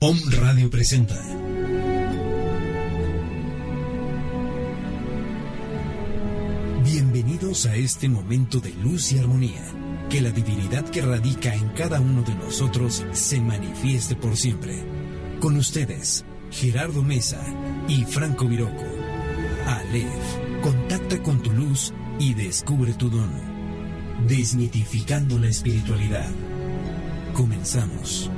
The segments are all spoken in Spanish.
Om Radio presenta. Bienvenidos a este momento de luz y armonía. Que la divinidad que radica en cada uno de nosotros se manifieste por siempre. Con ustedes, Gerardo Mesa y Franco Viroco. Aleph, contacta con tu luz y descubre tu don. Desmitificando la espiritualidad. Comenzamos.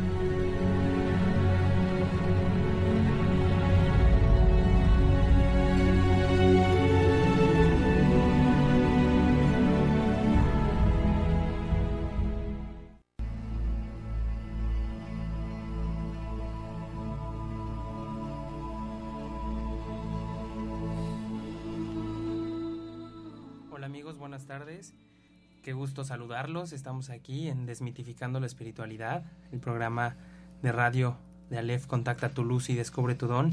Qué gusto saludarlos. Estamos aquí en Desmitificando la Espiritualidad, el programa de radio de Aleph Contacta tu luz y descubre tu don.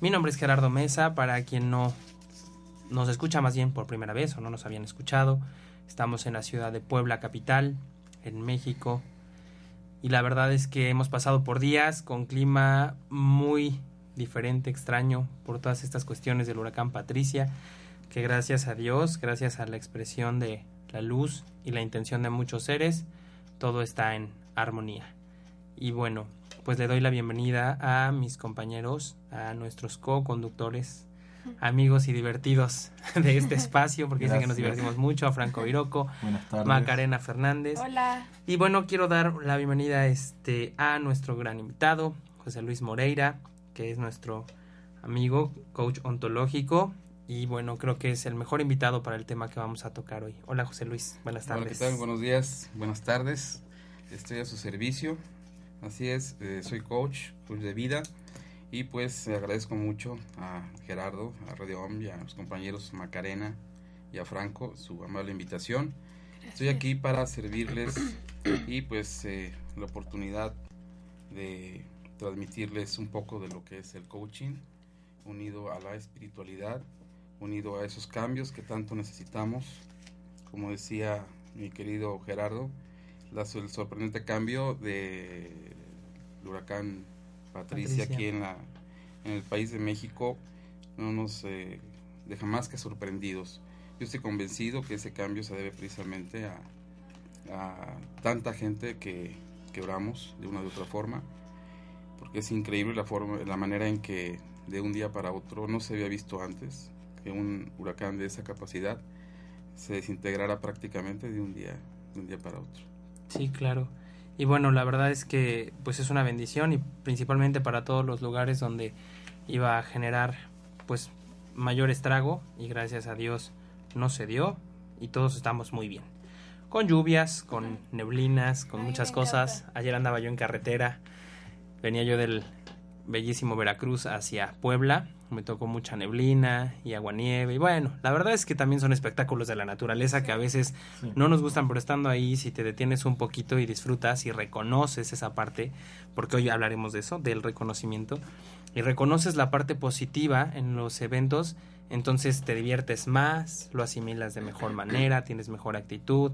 Mi nombre es Gerardo Mesa, para quien no nos escucha más bien por primera vez o no nos habían escuchado. Estamos en la ciudad de Puebla capital, en México. Y la verdad es que hemos pasado por días con clima muy diferente, extraño, por todas estas cuestiones del huracán Patricia que gracias a Dios, gracias a la expresión de la luz y la intención de muchos seres, todo está en armonía. Y bueno, pues le doy la bienvenida a mis compañeros, a nuestros co-conductores, amigos y divertidos de este espacio, porque dicen que nos divertimos mucho, a Franco Viroco. Macarena Fernández. Hola. Y bueno, quiero dar la bienvenida este, a nuestro gran invitado, José Luis Moreira, que es nuestro amigo, coach ontológico. Y bueno, creo que es el mejor invitado para el tema que vamos a tocar hoy. Hola José Luis, buenas Hola, tardes. ¿qué tal? Buenos días, buenas tardes. Estoy a su servicio. Así es, eh, soy coach, coach de vida. Y pues eh, agradezco mucho a Gerardo, a Radio Om y a los compañeros Macarena y a Franco su amable invitación. Estoy aquí para servirles y pues eh, la oportunidad de transmitirles un poco de lo que es el coaching unido a la espiritualidad, unido a esos cambios que tanto necesitamos. Como decía mi querido Gerardo, la, el sorprendente cambio de el huracán Patricia, Patricia. aquí en, la, en el país de México no nos eh, deja más que sorprendidos. Yo estoy convencido que ese cambio se debe precisamente a, a tanta gente que quebramos de una u otra forma, porque es increíble la forma, la manera en que de un día para otro no se había visto antes que un huracán de esa capacidad se desintegrara prácticamente de un día de un día para otro. Sí, claro. Y bueno, la verdad es que pues es una bendición y principalmente para todos los lugares donde iba a generar pues mayor estrago y gracias a Dios no se dio y todos estamos muy bien. Con lluvias, con neblinas, con Ay, muchas cosas. encanta. Ayer andaba yo en carretera, venía yo del bellísimo Veracruz hacia Puebla, me tocó mucha neblina y aguanieve y bueno, la verdad es que también son espectáculos de la naturaleza que a veces Sí. no nos gustan, pero estando ahí, si te detienes un poquito y disfrutas y reconoces esa parte, porque hoy hablaremos de eso, del reconocimiento, y reconoces la parte positiva en los eventos, entonces te diviertes más, lo asimilas de mejor manera, tienes mejor actitud,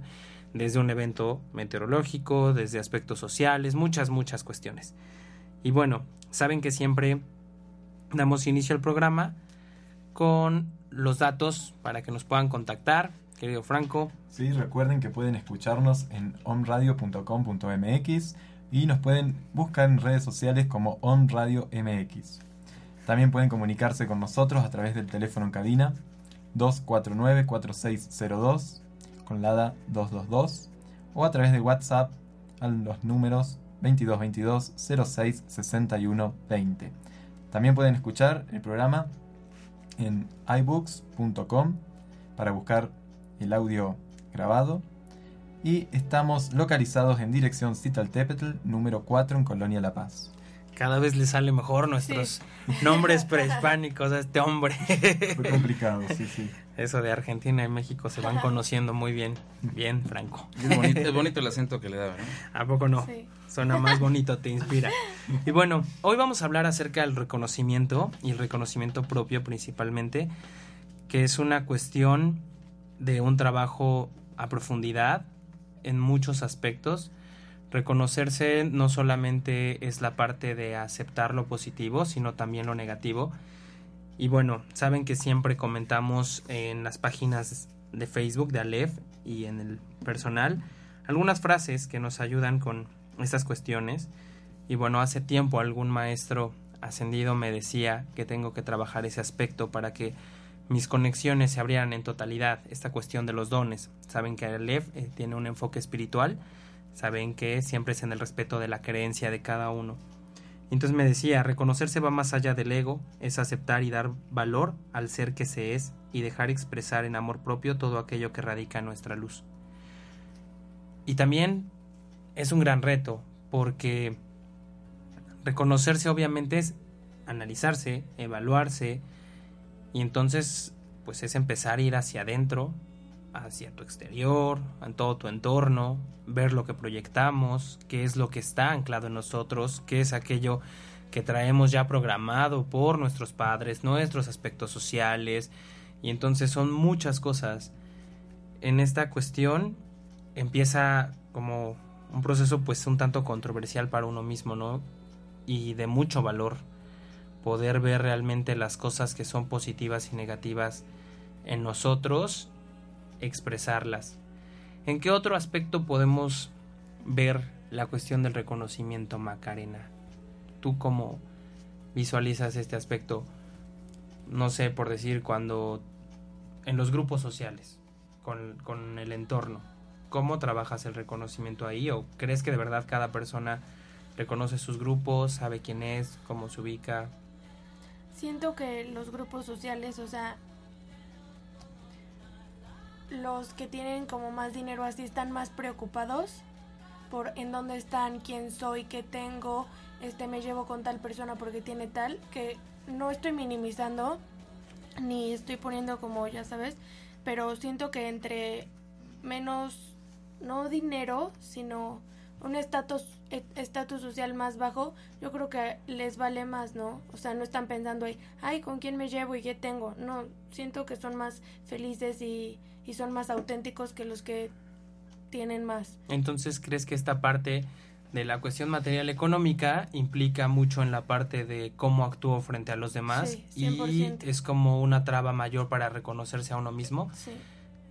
desde un evento meteorológico, desde aspectos sociales, muchas, muchas cuestiones. Y bueno, saben que siempre damos inicio al programa con los datos para que nos puedan contactar. Querido Franco, Sí, recuerden que pueden escucharnos en onradio.com.mx y nos pueden buscar en redes sociales como onradio mx. También pueden comunicarse con nosotros a través del teléfono en cabina 249-4602 con la ADA 222 o a través de WhatsApp a los números 2222 06 61 20. También pueden escuchar el programa en iBooks.com para buscar el audio grabado y estamos localizados en dirección Citaltepetl, número 4 en Colonia La Paz. Cada vez le sale mejor nuestros nombres prehispánicos a este hombre. Fue complicado, sí, sí. Eso de Argentina y México se van conociendo muy bien. Bien, Franco. Es bonito, es bonito el acento que le da, ¿verdad? ¿A poco no? Sí. Suena más bonito, te inspira. Y bueno, hoy vamos a hablar acerca del reconocimiento y el reconocimiento propio principalmente, que es una cuestión de un trabajo a profundidad en muchos aspectos. Reconocerse no solamente es la parte de aceptar lo positivo, sino también lo negativo. Y bueno, saben que siempre comentamos en las páginas de Facebook de Aleph y en el personal algunas frases que nos ayudan con estas cuestiones. Y bueno, hace tiempo algún maestro ascendido me decía que tengo que trabajar ese aspecto para que mis conexiones se abrieran en totalidad. Esta cuestión de los dones. Saben que Aleph eh, tiene un enfoque espiritual. Saben que siempre es en el respeto de la creencia de cada uno. Entonces me decía, reconocerse va más allá del ego, es aceptar y dar valor al ser que se es y dejar expresar en amor propio todo aquello que radica en nuestra luz. Y también es un gran reto, porque reconocerse obviamente es analizarse, evaluarse, y entonces pues es empezar a ir hacia adentro, hacia tu exterior, en todo tu entorno, ver lo que proyectamos, qué es lo que está anclado en nosotros, qué es aquello que traemos ya programado por nuestros padres, nuestros aspectos sociales, y entonces son muchas cosas. En esta cuestión empieza como un proceso pues un tanto controversial para uno mismo, ¿no? Y de mucho valor poder ver realmente las cosas que son positivas y negativas en nosotros expresarlas. ¿En qué otro aspecto podemos ver la cuestión del reconocimiento, Macarena? ¿Tú cómo visualizas este aspecto? No sé, por decir, cuando en los grupos sociales, con, con el entorno, ¿cómo trabajas el reconocimiento ahí? ¿O crees que de verdad cada persona reconoce sus grupos, sabe quién es, cómo se ubica? Siento que los grupos sociales, o sea, los que tienen como más dinero así están más preocupados por en dónde están, quién soy, qué tengo, este me llevo con tal persona porque tiene tal, que no estoy minimizando ni estoy poniendo como ya sabes, pero siento que entre menos no dinero, sino un estatus e- estatus social más bajo, yo creo que les vale más, ¿no? O sea, no están pensando ahí, ay, ¿con quién me llevo y qué tengo? No, siento que son más felices y, y son más auténticos que los que tienen más. Entonces, ¿crees que esta parte de la cuestión material económica implica mucho en la parte de cómo actúo frente a los demás Sí, y 100%. es como una traba mayor para reconocerse a uno mismo? Sí,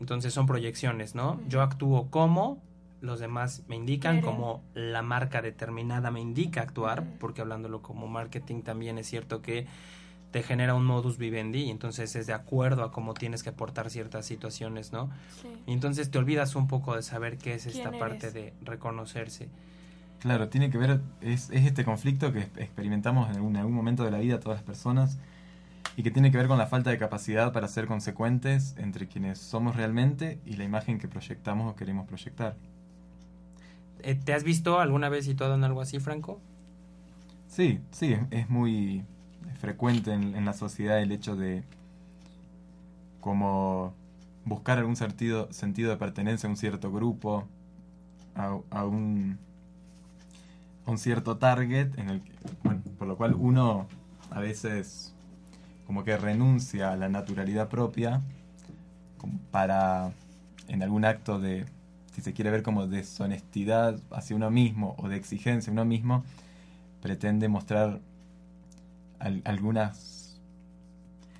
Entonces son proyecciones, ¿no? Yo actúo como los demás me indican, Quieren. como la marca determinada me indica actuar, porque hablándolo como marketing también es cierto que te genera un modus vivendi y entonces es de acuerdo a cómo tienes que aportar ciertas situaciones, ¿no? sí. Y entonces te olvidas un poco de saber qué es esta ¿Quién parte eres? de reconocerse. Claro, tiene que ver, es, es este conflicto que experimentamos en algún, en algún momento de la vida todas las personas y que tiene que ver con la falta de capacidad para ser consecuentes entre quienes somos realmente y la imagen que proyectamos o queremos proyectar. Eh, ¿Te has visto alguna vez situado en algo así, Franco? Sí, sí, es, muy frecuente en, la sociedad el hecho de como buscar algún sentido, de pertenencia a un cierto grupo, a, un, cierto target, en el que, bueno, por lo cual uno a veces como que renuncia a la naturalidad propia para en algún acto de, si se quiere ver como deshonestidad hacia uno mismo o de exigencia a uno mismo, pretende mostrar al- algunas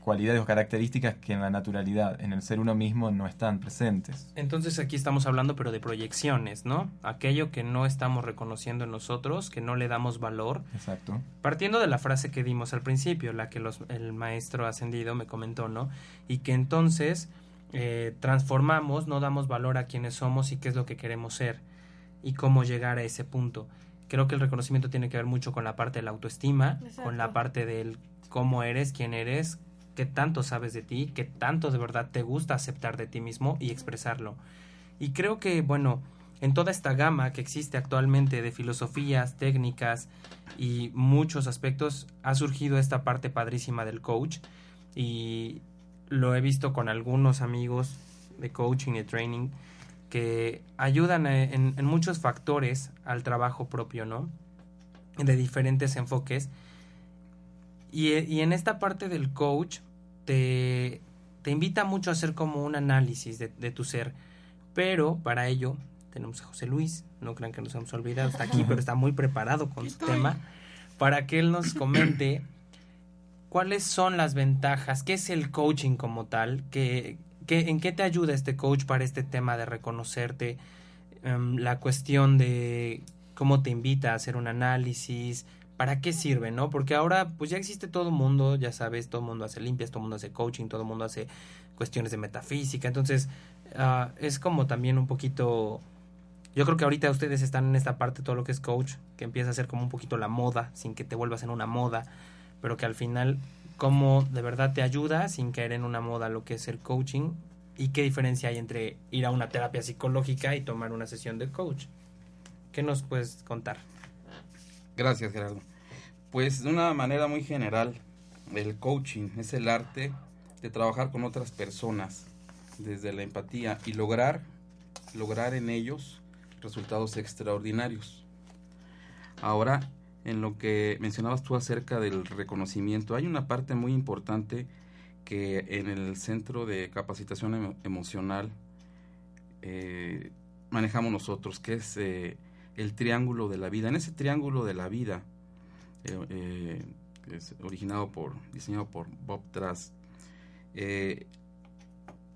cualidades o características que en la naturalidad, en el ser uno mismo, no están presentes. Entonces aquí estamos hablando pero de proyecciones, ¿no? Aquello que no estamos reconociendo en nosotros, que no le damos valor. Exacto. Partiendo de la frase que dimos al principio, la que los- el maestro ascendido me comentó, ¿no? Y que entonces eh, transformamos, no damos valor a quienes somos y qué es lo que queremos ser y cómo llegar a ese punto. Creo que el reconocimiento tiene que ver mucho con la parte de la autoestima, Exacto. con la parte del cómo eres, quién eres, qué tanto sabes de ti, qué tanto de verdad te gusta aceptar de ti mismo y expresarlo. Y creo que, bueno, en toda esta gama que existe actualmente de filosofías, técnicas y muchos aspectos, ha surgido esta parte padrísima del coach y lo he visto con algunos amigos de coaching y training que ayudan en, en muchos factores al trabajo propio, ¿no? De diferentes enfoques. Y, y en esta parte del coach te, te invita mucho a hacer como un análisis de, de tu ser. Pero para ello tenemos a José Luis, no crean que nos hemos olvidado, está aquí, pero está muy preparado con su tema, para que él nos comente cuáles son las ventajas, qué es el coaching como tal, qué, qué, en qué te ayuda este coach para este tema de reconocerte, em, la cuestión de cómo te invita a hacer un análisis, para qué sirve, ¿no? Porque ahora pues ya existe todo mundo, ya sabes, todo mundo hace limpias, todo mundo hace coaching, todo mundo hace cuestiones de metafísica, entonces ah, es como también un poquito yo creo que ahorita ustedes están en esta parte, todo lo que es coach, que empieza a ser como un poquito la moda, sin que te vuelvas en una moda, pero que al final, cómo de verdad te ayuda sin caer en una moda lo que es el coaching y qué diferencia hay entre ir a una terapia psicológica y tomar una sesión de coach. ¿Qué nos puedes contar? Gracias, Gerardo. Pues de una manera muy general, el coaching es el arte de trabajar con otras personas desde la empatía y lograr lograr en ellos resultados extraordinarios. Ahora, en lo que mencionabas tú acerca del reconocimiento, hay una parte muy importante que en el Centro de Capacitación Emocional eh, manejamos nosotros, que es eh, el triángulo de la vida. En ese triángulo de la vida, eh, es originado por, diseñado por Bob Trask,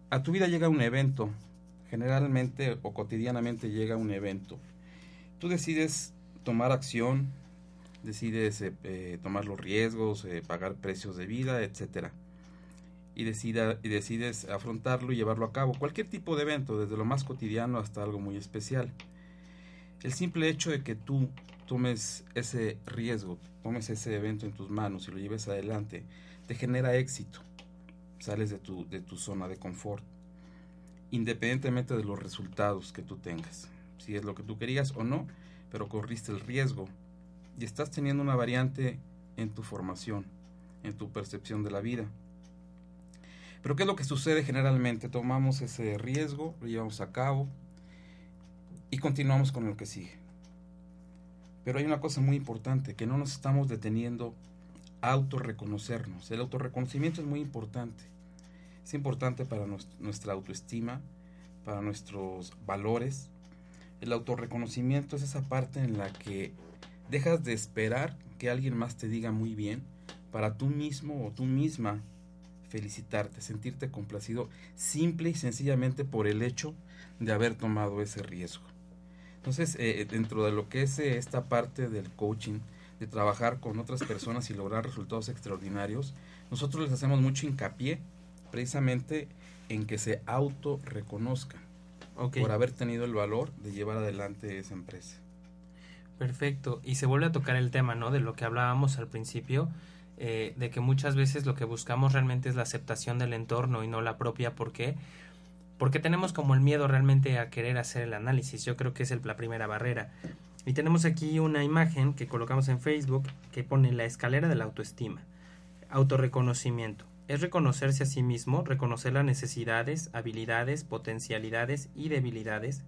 a tu vida llega un evento generalmente o cotidianamente llega un evento. Tú decides tomar acción, decides eh, eh, tomar los riesgos, eh, pagar precios de vida, etcétera. Y, decida, y decides afrontarlo y llevarlo a cabo. Cualquier tipo de evento, desde lo más cotidiano hasta algo muy especial. El simple hecho de que tú tomes ese riesgo, tomes ese evento en tus manos y lo lleves adelante, te genera éxito. Sales de tu, de tu zona de confort independientemente de los resultados que tú tengas, si es lo que tú querías o no, pero corriste el riesgo y estás teniendo una variante en tu formación, en tu percepción de la vida. Pero ¿qué es lo que sucede generalmente? Tomamos ese riesgo, lo llevamos a cabo y continuamos con lo que sigue. Pero hay una cosa muy importante, que no nos estamos deteniendo a autorreconocernos. El autorreconocimiento es muy importante. Es importante para nuestra autoestima, para nuestros valores. El autorreconocimiento es esa parte en la que dejas de esperar que alguien más te diga muy bien para tú mismo o tú misma felicitarte, sentirte complacido simple y sencillamente por el hecho de haber tomado ese riesgo. Entonces, eh, dentro de lo que es eh, esta parte del coaching, de trabajar con otras personas y lograr resultados extraordinarios, nosotros les hacemos mucho hincapié precisamente en que se auto reconozcan por haber tenido el valor de llevar adelante esa empresa. Perfecto. Y se vuelve a tocar el tema, ¿no? De lo que hablábamos al principio, eh, de que muchas veces lo que buscamos realmente es la aceptación del entorno y no la propia. ¿Por qué? Porque tenemos como el miedo realmente a querer hacer el análisis. Yo creo que es la primera barrera. Y tenemos aquí una imagen que colocamos en Facebook que pone la escalera de la autoestima. Autorreconocimiento es reconocerse a sí mismo, reconocer las necesidades, habilidades, potencialidades y debilidades,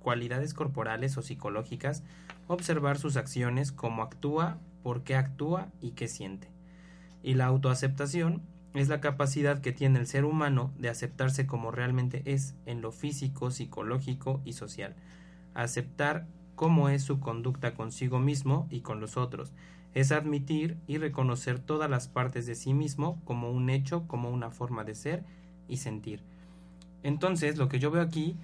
cualidades corporales o psicológicas, observar sus acciones, cómo actúa, por qué actúa y qué siente. Y la autoaceptación es la capacidad que tiene el ser humano de aceptarse como realmente es en lo físico, psicológico y social. Aceptar cómo es su conducta consigo mismo y con los otros, es admitir y reconocer todas las partes de sí mismo como un hecho, como una forma de ser y sentir. Entonces, lo que yo veo aquí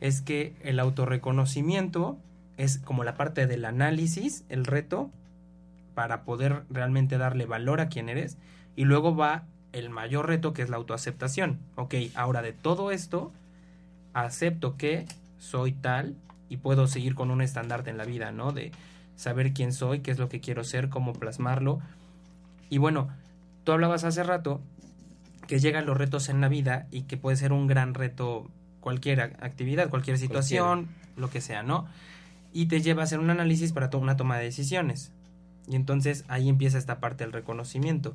es que el autorreconocimiento es como la parte del análisis, el reto, para poder realmente darle valor a quien eres, y luego va el mayor reto que es la autoaceptación. Ok, ahora de todo esto, acepto que soy tal y puedo seguir con un estandarte en la vida, ¿no? De saber quién soy, qué es lo que quiero ser, cómo plasmarlo. Y bueno, tú hablabas hace rato que llegan los retos en la vida y que puede ser un gran reto cualquier ac- actividad, cualquier situación, lo que sea, ¿no? Y te lleva a hacer un análisis para to- una toma de decisiones. Y entonces ahí empieza esta parte del reconocimiento.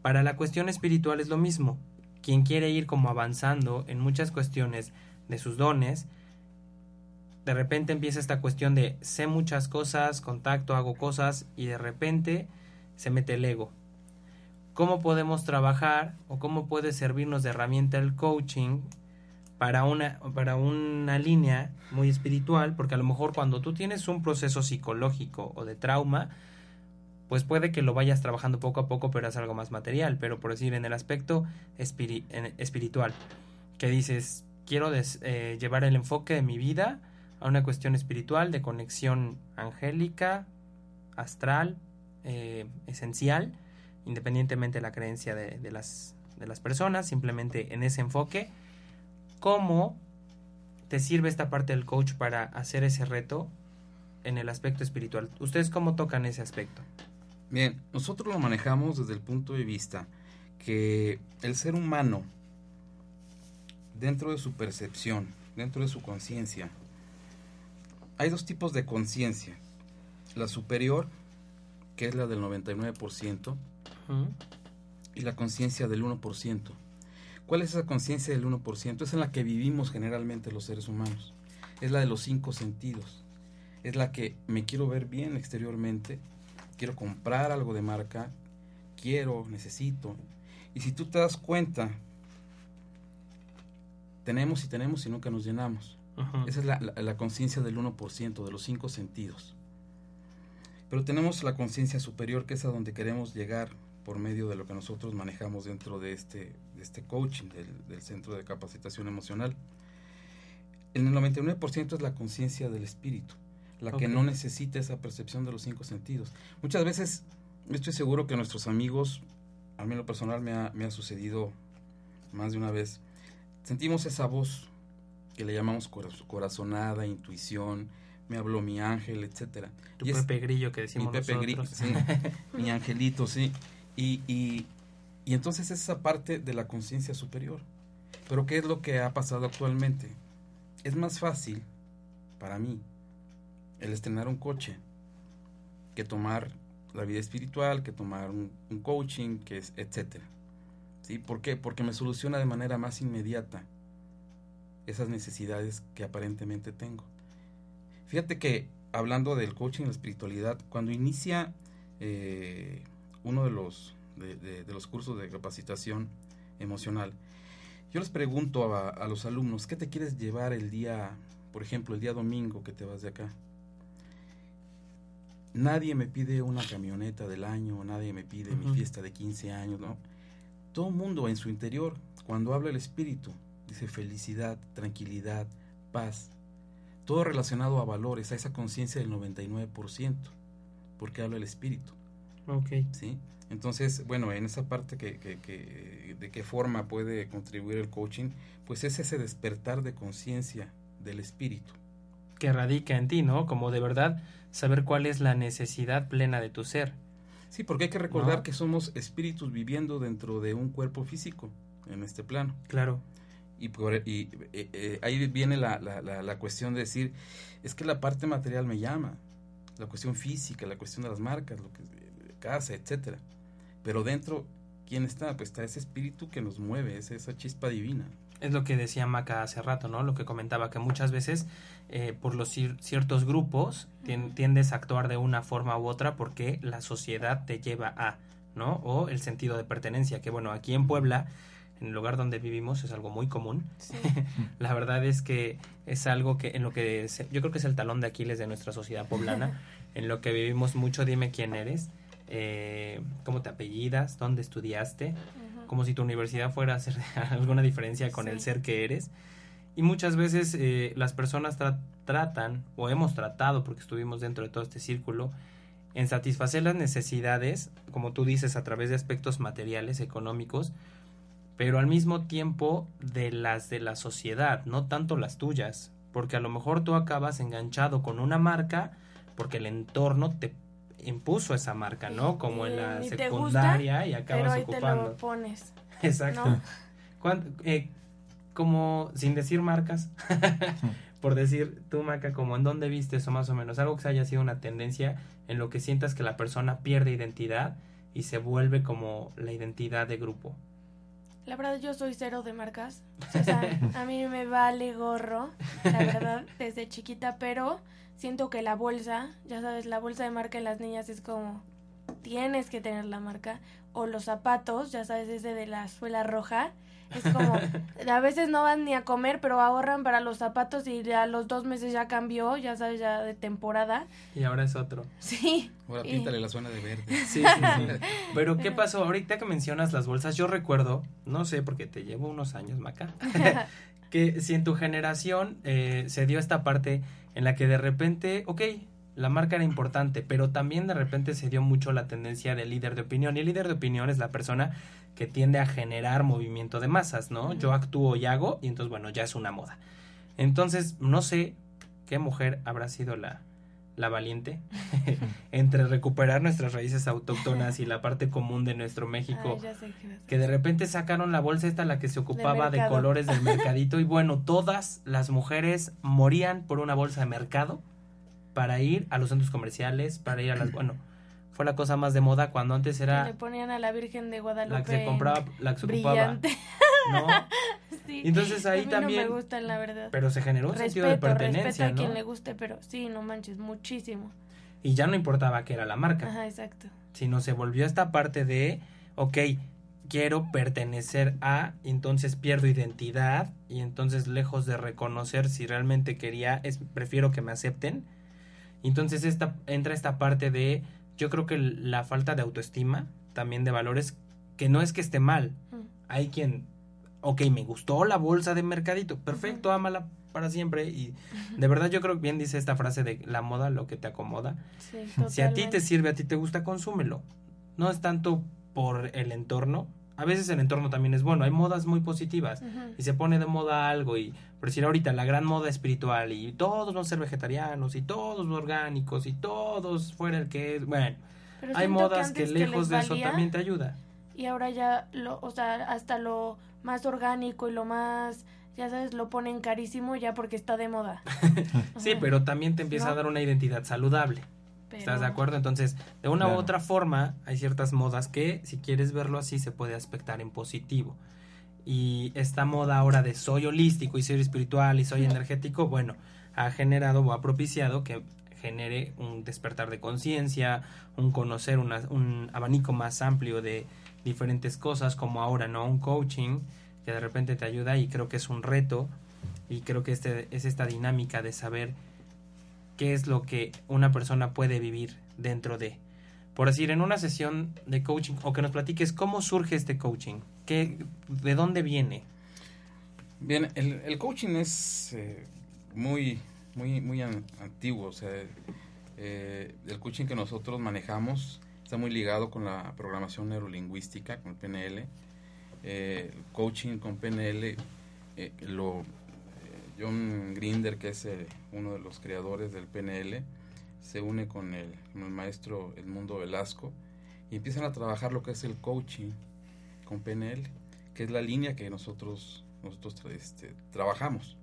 Para la cuestión espiritual es lo mismo. Quien quiere ir como avanzando en muchas cuestiones de sus dones, de repente empieza esta cuestión de sé muchas cosas, contacto, hago cosas y de repente se mete el ego. ¿Cómo podemos trabajar o cómo puede servirnos de herramienta el coaching para una, para una línea muy espiritual? Porque a lo mejor cuando tú tienes un proceso psicológico o de trauma, pues puede que lo vayas trabajando poco a poco, pero es algo más material. Pero por decir, en el aspecto espiritual, que dices, quiero eh, llevar el enfoque de mi vida a una cuestión espiritual de conexión angélica, astral, eh, esencial, independientemente de la creencia de, de las, de las personas, simplemente en ese enfoque, ¿cómo te sirve esta parte del coach para hacer ese reto en el aspecto espiritual? ¿Ustedes cómo tocan ese aspecto? Bien, nosotros lo manejamos desde el punto de vista que el ser humano, dentro de su percepción, dentro de su conciencia, hay dos tipos de conciencia. La superior, que es la del 99%, Ujú. y la conciencia del 1%. ¿Cuál es esa conciencia del 1%? Es en la que vivimos generalmente los seres humanos. Es la de los cinco sentidos. Es la que me quiero ver bien exteriormente, quiero comprar algo de marca, quiero, necesito. Y si tú te das cuenta, tenemos y tenemos y nunca nos llenamos. Esa es la, la- la conciencia del 1%, de los cinco sentidos. Pero tenemos la conciencia superior, que es a donde queremos llegar por medio de lo que nosotros manejamos dentro de este, de este coaching, del, del Centro de Capacitación Emocional. En el 99% es la conciencia del espíritu, la que no necesita esa percepción de los cinco sentidos. Muchas veces, estoy seguro que nuestros amigos, a mí en lo personal me ha, me ha sucedido más de una vez, sentimos esa voz que le llamamos coraz- corazonada, intuición, me habló mi ángel, etcétera. Tu Y es- Pepe Grillo que mi decimos Pepe Gri- nosotros. sí, mi angelito, sí. Y, y, entonces es esa parte de la conciencia superior. Pero ¿qué es lo que ha pasado actualmente? Es más fácil para mí el estrenar un coche que tomar la vida espiritual, que tomar un, un coaching, que es etcétera. ¿Sí? ¿Por qué? Porque me soluciona de manera más inmediata esas necesidades que aparentemente tengo. Fíjate que hablando del coaching y la espiritualidad, cuando inicia eh, uno de los, de, de- de los cursos de capacitación emocional, yo les pregunto a, a los alumnos, ¿qué te quieres llevar el día, por ejemplo, el día domingo que te vas de acá? Nadie me pide una camioneta del año, nadie me pide mi fiesta de 15 años, ¿no? Todo mundo en su interior, cuando habla el espíritu, dice felicidad, tranquilidad, paz, todo relacionado a valores, a esa conciencia del 99%, porque habla el espíritu, Ok. ¿sí? Entonces, bueno, en esa parte que, que- que- de qué forma puede contribuir el coaching, pues es ese despertar de conciencia del espíritu. Que radica en ti, ¿no? Como de verdad saber cuál es la necesidad plena de tu ser. Sí, porque hay que recordar No. que somos espíritus viviendo dentro de un cuerpo físico en este plano. Claro. Y, por, y eh, eh, ahí viene la, la, la, la cuestión de decir, es que la parte material me llama, la cuestión física, la cuestión de las marcas, lo que casa, etcétera. Pero dentro, ¿quién está? Pues está ese espíritu que nos mueve, es esa chispa divina. Es lo que decía Maca hace rato, ¿no? Lo que comentaba, que muchas veces eh, por los cier- ciertos grupos tien- tiendes a actuar de una forma u otra porque la sociedad te lleva a, ¿no? O el sentido de pertenencia, que bueno, aquí en Puebla, en el lugar donde vivimos, es algo muy común. Sí. La verdad es que es algo que en lo que se- yo creo que es el talón de Aquiles de nuestra sociedad poblana, en lo que vivimos mucho, dime quién eres, eh, cómo te apellidas, dónde estudiaste, como si tu universidad fuera a hacer alguna diferencia con el ser que eres. Y muchas veces eh, las personas tra- tratan, o hemos tratado, porque estuvimos dentro de todo este círculo, en satisfacer las necesidades, como tú dices, a través de aspectos materiales, económicos, pero al mismo tiempo de las de la sociedad, no tanto las tuyas, porque a lo mejor tú acabas enganchado con una marca porque el entorno te impuso esa marca, ¿no? Como en la secundaria y Pero acabas ahí te ocupando. lo pones. Exacto. ¿no? ¿Cuán- eh, como, sin decir marcas, por decir tú, Maca, como en dónde viste eso más o menos, algo que haya sido una tendencia en lo que sientas que la persona pierde identidad y se vuelve como la identidad de grupo. La verdad yo soy cero de marcas. O sea, a mí me vale gorro, la verdad, desde chiquita, pero siento que la bolsa, ya sabes, la bolsa de marca en las niñas es como tienes que tener la marca o los zapatos, ya sabes, ese de la suela roja. Es como, a veces no van ni a comer, pero ahorran para los zapatos y ya los dos meses ya cambió, ya sabes, ya de temporada. Y ahora es otro. Sí. Ahora Y- píntale la zona de verde. Sí, sí, sí. Pero ¿qué pasó? Ahorita que mencionas las bolsas, yo recuerdo, no sé, porque te llevo unos años, Maca, que si en tu generación eh, se dio esta parte en la que de repente, ok, la marca era importante, pero también de repente se dio mucho la tendencia del líder de opinión. Y el líder de opinión es la persona que tiende a generar movimiento de masas, ¿no? Yo actúo y hago, y entonces, bueno, ya es una moda. Entonces, no sé qué mujer habrá sido la, la valiente entre recuperar nuestras raíces autóctonas y la parte común de nuestro México Ay, a que de repente sacaron la bolsa esta la que se ocupaba de colores del mercadito y bueno, todas las mujeres morían por una bolsa de mercado para ir a los centros comerciales, para ir a las bueno, fue la cosa más de moda cuando antes era le ponían a la Virgen de Guadalupe. la que se compraba, la que se ocupaba, brillante. ¿no? Sí. Entonces ahí a mí también no me gustan, la verdad. pero se generó un sentido de respeto, respeto pertenencia, a quien le guste, pero sí, no manches, muchísimo. Y ya no importaba que era la marca. Ajá, exacto. sino se volvió esta parte de, ok, quiero pertenecer a, entonces pierdo identidad y entonces lejos de reconocer si realmente quería, es, prefiero que me acepten. Entonces esta, entra esta parte de, yo creo que la falta de autoestima, también de valores, que no es que esté mal, Mm. hay quien, ok, me gustó la bolsa de mercadito, perfecto, ámala para siempre y de verdad yo creo que bien dice esta frase de la moda lo que te acomoda. Sí, Si a ti te sirve, a ti te gusta, consúmelo. No es tanto por el entorno. A veces el entorno también es bueno. Hay modas muy positivas. Y se pone de moda algo. Y por decir ahorita la gran moda espiritual. Y todos van a ser vegetarianos. Y todos orgánicos. Y todos fuera el que es. Bueno, Pero hay modas que, lejos de eso también te ayuda. Y ahora ya, lo, o sea, hasta lo más orgánico y lo más, ya sabes, lo ponen carísimo ya porque está de moda. Sí, pero también te empieza a dar una identidad saludable. ¿Estás de Pero- acuerdo? Entonces, de una u otra forma, hay ciertas modas que, si quieres verlo así, se puede aspectar en positivo. Y esta moda ahora de soy holístico y soy espiritual y soy energético, bueno, ha generado o ha propiciado que genere un despertar de conciencia, un conocer una- un abanico más amplio de diferentes cosas, como ahora, ¿no? Un coaching que de repente te ayuda y creo que es un reto y creo que este es esta dinámica de saber qué es lo que una persona puede vivir dentro de. Por decir, en una sesión de coaching, o que nos platiques cómo surge este coaching, ¿Qué, de dónde viene. Bien, el, coaching es eh, muy, muy, muy an- antiguo. O sea, eh, el coaching que nosotros manejamos está muy ligado con la programación neurolingüística, con el PNL. Eh, el coaching con PNL, lo, John Grinder, que es eh, uno de los creadores del PNL, se une con el, con el maestro Edmundo Velasco y empiezan a trabajar lo que es el coaching con PNL, que es la línea que nosotros nosotros este, trabajamos.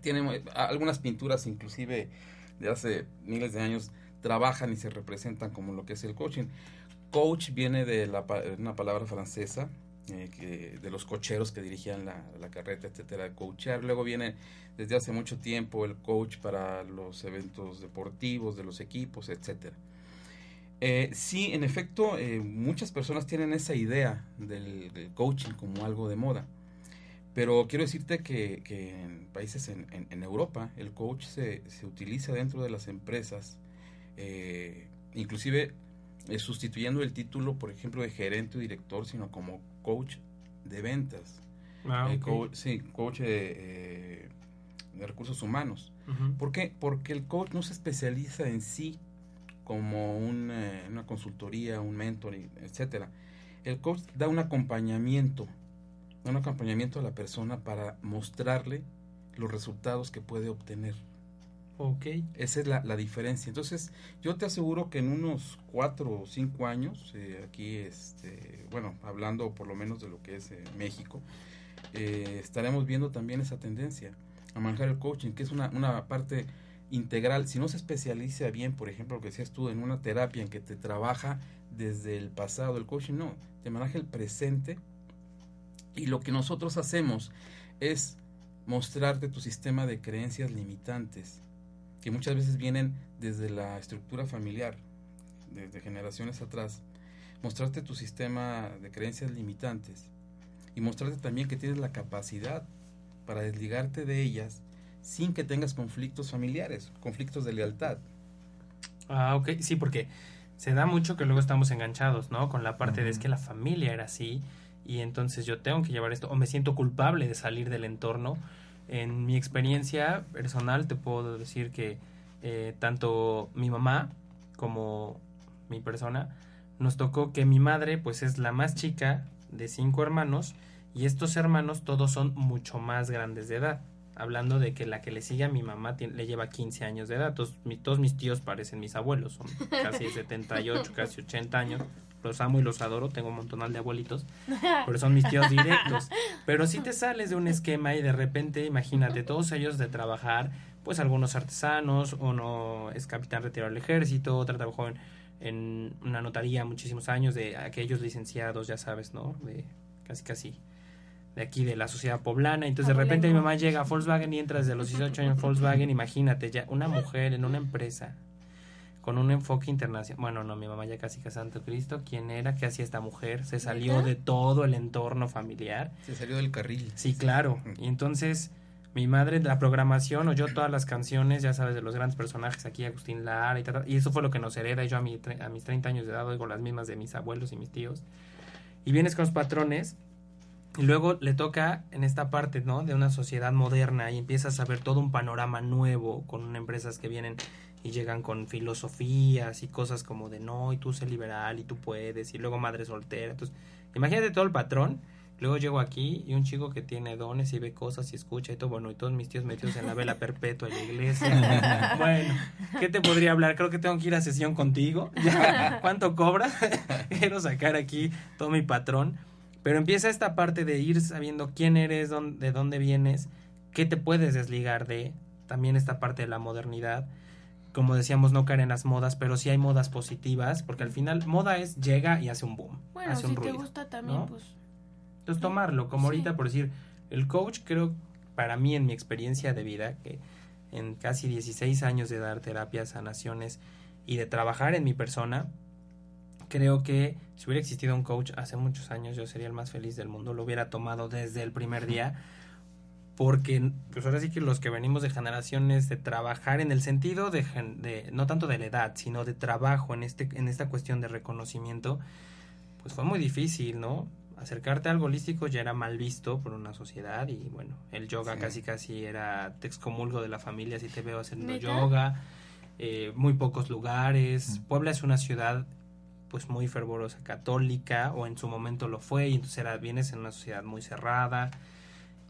Tienen eh, algunas pinturas, inclusive de hace miles de años, trabajan y se representan como lo que es el coaching. Coach viene de la, una palabra francesa, eh, de los cocheros que dirigían la, la carreta, etcétera, coachear. Luego viene desde hace mucho tiempo el coach para los eventos deportivos de los equipos, etcétera. Eh, sí, en efecto, eh, muchas personas tienen esa idea del, coaching como algo de moda. Pero quiero decirte que, que en países en, en- Europa el coach se, se utiliza dentro de las empresas, eh, inclusive sustituyendo el título, por ejemplo, de gerente o director, sino como coach de ventas. Ah, Eh, coach- sí, coach de, eh, de recursos humanos. ¿Por qué? Porque el coach no se especializa en sí como un, eh, una consultoría, un mentor, etcétera. El coach da un acompañamiento, da un acompañamiento a la persona para mostrarle los resultados que puede obtener. Ok. Esa es la, la diferencia. Entonces, yo te aseguro que en unos cuatro o cinco años, eh, aquí, este, bueno, hablando por lo menos de lo que es eh, México, eh, estaremos viendo también esa tendencia a manejar el coaching, que es una, una parte integral. Si no se especializa bien, por ejemplo, lo que decías tú, en una terapia en que te trabaja desde el pasado, el coaching no, te maneja el presente y lo que nosotros hacemos es mostrarte tu sistema de creencias limitantes, que muchas veces vienen desde la estructura familiar, desde generaciones atrás, mostrarte tu sistema de creencias limitantes y mostrarte también que tienes la capacidad para desligarte de ellas sin que tengas conflictos familiares, conflictos de lealtad. Ah, ok, sí, porque se da mucho que luego estamos enganchados, ¿no? Con la parte de es que la familia era así y entonces yo tengo que llevar esto o me siento culpable de salir del entorno. En mi experiencia personal te puedo decir que eh, tanto mi mamá como mi persona nos tocó que mi madre pues es la más chica de cinco hermanos y estos hermanos todos son mucho más grandes de edad. Hablando de que la que le sigue a mi mamá le lleva 15 años de edad. Todos, todos mis tíos parecen mis abuelos, son casi 78, casi 80 años. Los amo y los adoro, tengo un montonal de abuelitos, pero son mis tíos directos. Pero si te sales de un esquema y de repente, imagínate, todos ellos de trabajar, pues algunos artesanos, uno es capitán retirado del ejército, otro trabajó en, en una notaría muchísimos años, de aquellos licenciados, ya sabes, ¿no? De casi casi de aquí de la sociedad poblana. Entonces de repente mi mamá llega a Volkswagen y entra desde los 18 años en Volkswagen. Imagínate, ya una mujer en una empresa con un enfoque internacional. Bueno, no, mi mamá ya casi que Santo Cristo. ¿Quién era? ¿Qué hacía esta mujer? Se salió de todo el entorno familiar. Se salió del carril. Sí, claro. Y entonces mi madre, la programación, oyó todas las canciones, ya sabes, de los grandes personajes aquí, Agustín Lara y tal. Y eso fue lo que nos hereda. Y yo a, mi, a mis 30 años de edad oigo las mismas de mis abuelos y mis tíos. Y vienes con los patrones y luego le toca en esta parte, ¿no? De una sociedad moderna y empiezas a ver todo un panorama nuevo con empresas que vienen y llegan con filosofías y cosas como de no, y tú sé liberal y tú puedes, y luego madre soltera. Entonces, imagínate todo el patrón. Luego llego aquí y un chico que tiene dones y ve cosas y escucha y todo, bueno, y todos mis tíos metidos en la vela perpetua en la iglesia. bueno, ¿qué te podría hablar? Creo que tengo que ir a sesión contigo. ¿Cuánto cobra? Quiero sacar aquí todo mi patrón. Pero empieza esta parte de ir sabiendo quién eres, de dónde vienes, qué te puedes desligar de. También esta parte de la modernidad. Como decíamos, no caer en las modas, pero sí hay modas positivas, porque al final moda es llega y hace un boom. Bueno, hace un si te ruido, gusta también, ¿no? pues... Entonces tomarlo, como Sí. ahorita por decir, el coach creo, para mí en mi experiencia de vida, que en casi 16 años de dar terapias, sanaciones y de trabajar en mi persona, creo que si hubiera existido un coach hace muchos años, yo sería el más feliz del mundo, lo hubiera tomado desde el primer día, porque pues ahora sí que los que venimos de generaciones de trabajar en el sentido de, gen- de no tanto de la edad, sino de trabajo en este en esta cuestión de reconocimiento, pues fue muy difícil, ¿no? Acercarte a algo holístico ya era mal visto por una sociedad y bueno, el yoga Sí. casi casi era te excomulgo de la familia si te veo haciendo yoga, eh, muy pocos lugares. Mm. Puebla es una ciudad pues muy fervorosa católica o en su momento lo fue y entonces era, vienes en una sociedad muy cerrada.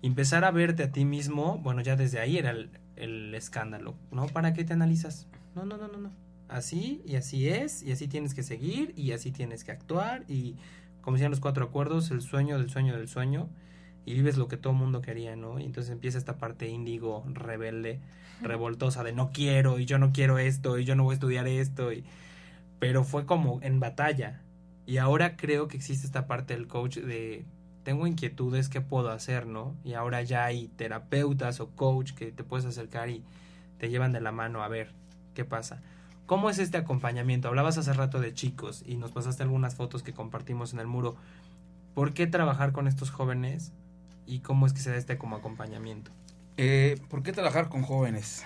Empezar a verte a ti mismo, bueno, ya desde ahí era el, el escándalo, ¿no? ¿Para qué te analizas? No, no, no, no, no. Así y así es y así tienes que seguir y así tienes que actuar y como decían los cuatro acuerdos, el sueño del sueño del sueño y vives lo que todo mundo quería, ¿no? Y entonces empieza esta parte índigo, rebelde, revoltosa de no quiero y yo no quiero esto y yo no voy a estudiar esto y pero fue como en batalla y ahora creo que existe esta parte del coach de tengo inquietudes, ¿qué puedo hacer, no? Y ahora ya hay terapeutas o coach que te puedes acercar y te llevan de la mano a ver qué pasa. ¿Cómo es este acompañamiento? Hablabas hace rato de chicos y nos pasaste algunas fotos que compartimos en el muro. ¿Por qué trabajar con estos jóvenes y cómo es que se da este como acompañamiento? Eh, ¿Por qué trabajar con jóvenes?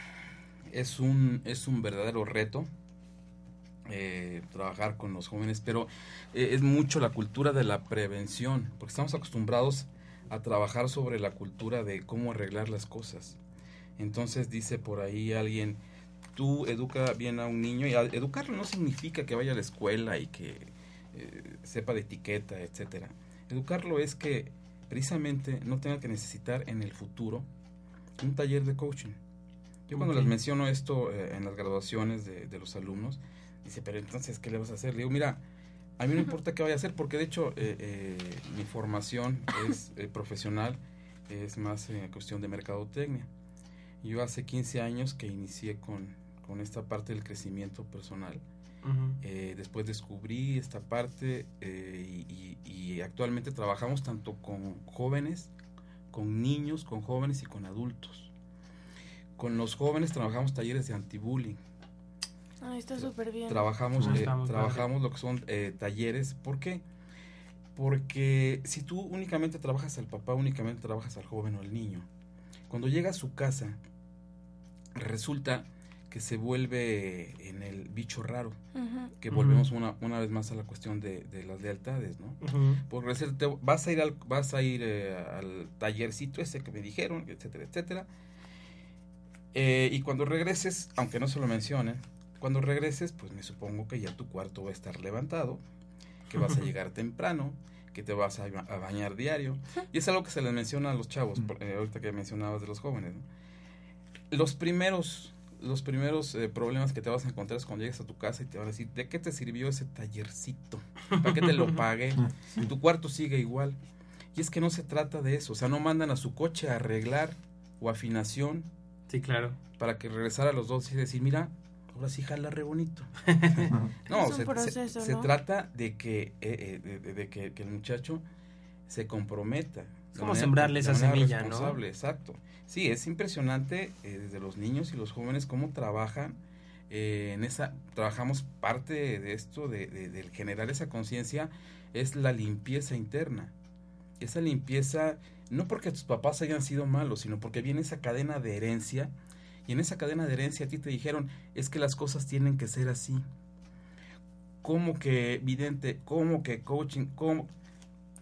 Es un, es un verdadero reto eh, trabajar con los jóvenes, pero eh, es mucho la cultura de la prevención, porque estamos acostumbrados a trabajar sobre la cultura de cómo arreglar las cosas. Entonces dice por ahí alguien, tú educa bien a un niño y a- educarlo no significa que vaya a la escuela y que eh, sepa de etiqueta, etcétera. Educarlo es que precisamente no tenga que necesitar en el futuro un taller de coaching. Yo cuando Ok. les menciono esto eh, en las graduaciones de, de los alumnos, dice, pero entonces, ¿qué le vas a hacer? Le digo, mira, a mí no importa qué vaya a hacer, porque de hecho eh, eh, mi formación es eh, profesional es más eh, cuestión de mercadotecnia. Yo hace 15 años que inicié con, con esta parte del crecimiento personal. Ujú. Eh, después descubrí esta parte eh, y, y- y actualmente trabajamos tanto con jóvenes, con niños, con jóvenes y con adultos. Con los jóvenes trabajamos talleres de anti-bullying. Ah, está súper bien. Trabajamos, eh, trabajamos lo que son eh, talleres. ¿Por qué? Porque si tú únicamente trabajas al papá, únicamente trabajas al joven o al niño. Cuando llega a su casa, resulta que se vuelve en el bicho raro. Ujú. Que Ujú. volvemos una, una vez más a la cuestión de, de las lealtades, ¿no? Ujú. Porque resulta, te- vas a ir al, vas a ir eh, al tallercito ese que me dijeron, etcétera, etcétera. Eh, y cuando regreses, aunque no se lo mencionen, cuando regreses, pues me supongo que ya tu cuarto va a estar levantado, que vas a llegar temprano, que te vas a, ba- a bañar diario. Y es algo que se les menciona a los chavos, por- eh, ahorita que mencionabas de los jóvenes. ¿no? Los primeros, los primeros eh, problemas que te vas a encontrar es cuando llegues a tu casa y te van a decir, ¿de qué te sirvió ese tallercito? ¿Para qué te lo pagué? Tu cuarto sigue igual. Y es que no se trata de eso. O sea, no mandan a su coche a arreglar o afinación Sí, claro. para que regresara a los dos y decir, mira, ahora sí jala re bonito. No, Es un se, se- proceso, se ¿no? trata trata de que, eh, eh, de, de- de que, que el muchacho se comprometa. Es como manera- sembrarle esa semilla, ¿no? responsable, Exacto. Sí, es impresionante eh, desde los niños y los jóvenes cómo trabajan eh, en esa, trabajamos parte de esto, de, de- del generar esa conciencia, es la limpieza interna. Esa limpieza, no porque tus papás hayan sido malos, sino porque viene esa cadena de herencia, y en esa cadena de herencia a ti te dijeron, es que las cosas tienen que ser así. ¿Cómo que vidente? ¿Cómo que coaching? ¿Cómo?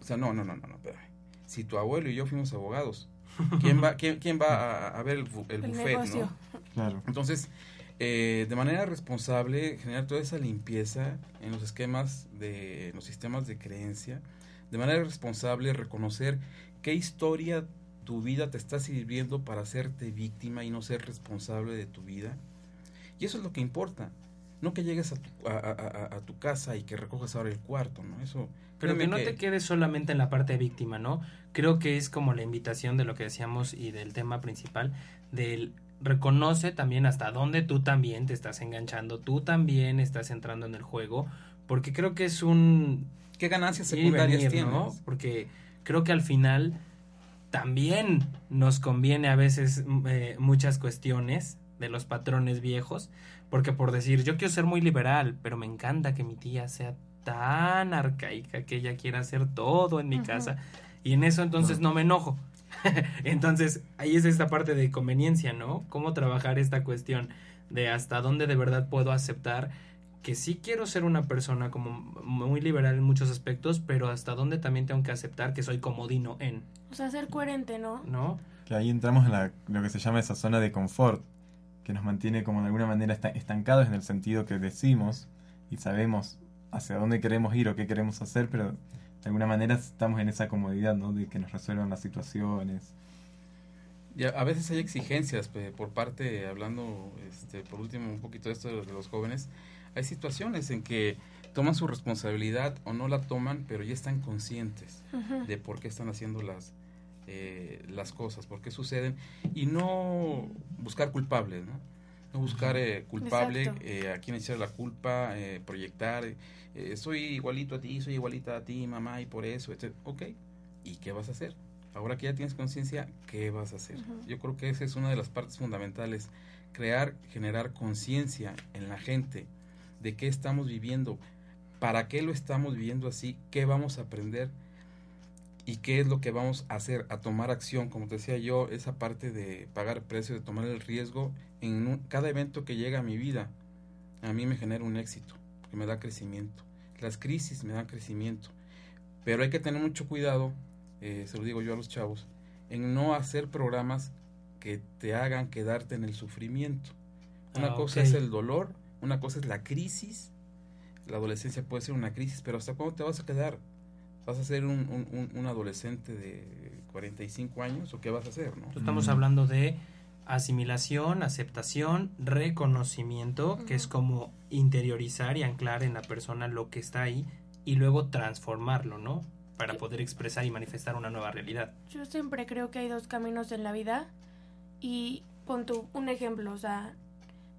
O sea, no, no, no, no, no, espérame. Si tu abuelo y yo fuimos abogados, ¿quién va, quién, quién va a, a ver el, el El buffet, negocio. no? Claro. Entonces, eh, de manera responsable, generar toda esa limpieza en los esquemas de en los sistemas de creencia, de manera responsable reconocer qué historia tu vida te está sirviendo para hacerte víctima y no ser responsable de tu vida. Y eso es lo que importa. No que llegues a tu, a, a- a- a tu casa y que recojas ahora el cuarto, ¿no? Eso. Pero que no te quedes solamente en la parte de víctima, ¿no? Creo que es como la invitación de lo que decíamos y del tema principal, del reconoce también hasta dónde tú también te estás enganchando, tú también estás entrando en el juego, porque creo que es un ¿Qué ganancias secundarias venir, tienes? ¿no? Porque creo que al final también nos conviene a veces mm, eh, muchas cuestiones de los patrones viejos, porque por decir, yo quiero ser muy liberal, pero me encanta que mi tía sea tan arcaica que ella quiera hacer todo en mi casa y en eso entonces no me enojo. entonces, ahí es esta parte de conveniencia, ¿no? Cómo trabajar esta cuestión de hasta dónde de verdad puedo aceptar que sí quiero ser una persona como muy liberal en muchos aspectos, pero hasta dónde también tengo que aceptar que soy comodino en, O sea, ser coherente, ¿no? ¿no? Que ahí entramos en la- lo que se llama esa zona de confort, que nos mantiene como de alguna manera esta- estancados en el sentido que decimos y sabemos hacia dónde queremos ir o qué queremos hacer, pero de alguna manera estamos en esa comodidad, ¿no? De que nos resuelvan las situaciones. Y a, veces hay exigencias por parte, hablando este, por último un poquito de esto de los jóvenes, hay situaciones en que toman su responsabilidad o no la toman, pero ya están conscientes de por qué están haciendo las, eh, las cosas, por qué suceden, y no buscar culpables, ¿no? No buscar eh, culpable, eh, a quién echar la culpa, eh, proyectar, eh, soy igualito a ti, soy igualita a ti, mamá, y por eso, etc. Ok, ¿y qué vas a hacer? Ahora que ya tienes conciencia, ¿qué vas a hacer? Yo creo que esa es una de las partes fundamentales, crear, generar conciencia en la gente de qué estamos viviendo, para qué lo estamos viviendo así, qué vamos a aprender y qué es lo que vamos a hacer, a tomar acción, como te decía yo, esa parte de pagar precio, de tomar el riesgo en un- cada evento que llega a mi vida, a mí me genera un éxito, porque me da crecimiento. Las crisis me dan crecimiento, pero hay que tener mucho cuidado, eh, se lo digo yo a los chavos, en no hacer programas que te hagan quedarte en el sufrimiento. Una Ah, cosa es el dolor, una cosa es la crisis, la adolescencia puede ser una crisis, pero ¿hasta cuándo te vas a quedar? ¿Vas a ser un, un- un- adolescente de 45 años o qué vas a hacer? ¿no? Estamos Mm. hablando de asimilación, aceptación, reconocimiento, que es como interiorizar y anclar en la persona lo que está ahí y luego transformarlo, ¿no? para poder expresar y manifestar una nueva realidad. Yo siempre creo que hay dos caminos en la vida y pon tú un ejemplo, o sea,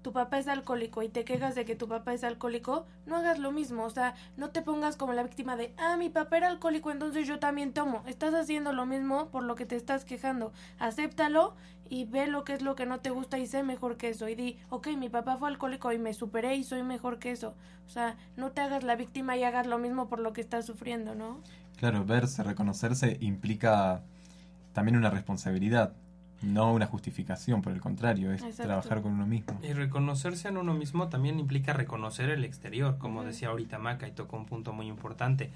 tu papá es alcohólico y te quejas de que tu papá es alcohólico, no hagas lo mismo, o sea, no te pongas como la víctima de, ah, mi papá era alcohólico, entonces yo también tomo. Estás haciendo lo mismo por lo que te estás quejando. Acéptalo y ve lo que es lo que no te gusta y sé mejor que eso. Y di, ok, mi papá fue alcohólico y me superé y soy mejor que eso. O sea, no te hagas la víctima y hagas lo mismo por lo que estás sufriendo, ¿no? Claro, verse, reconocerse implica también una responsabilidad, no una justificación, por el contrario, es Exacto. trabajar con uno mismo. Y reconocerse en uno mismo también implica reconocer el exterior, como decía ahorita Maca y tocó un punto muy importante.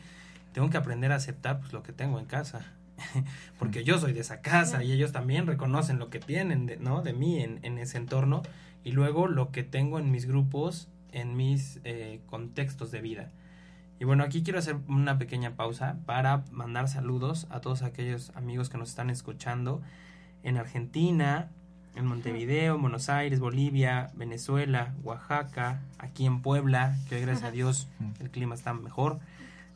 Tengo que aprender a aceptar pues, lo que tengo en casa, porque yo soy de esa casa y ellos también reconocen lo que tienen de, ¿no? de mí en, en ese entorno y luego lo que tengo en mis grupos, en mis eh, contextos de vida. Y bueno, aquí quiero hacer una pequeña pausa para mandar saludos a todos aquellos amigos que nos están escuchando en Argentina, en Montevideo, en Buenos Aires, Bolivia, Venezuela, Oaxaca, aquí en Puebla, que hoy, gracias a Dios el clima está mejor,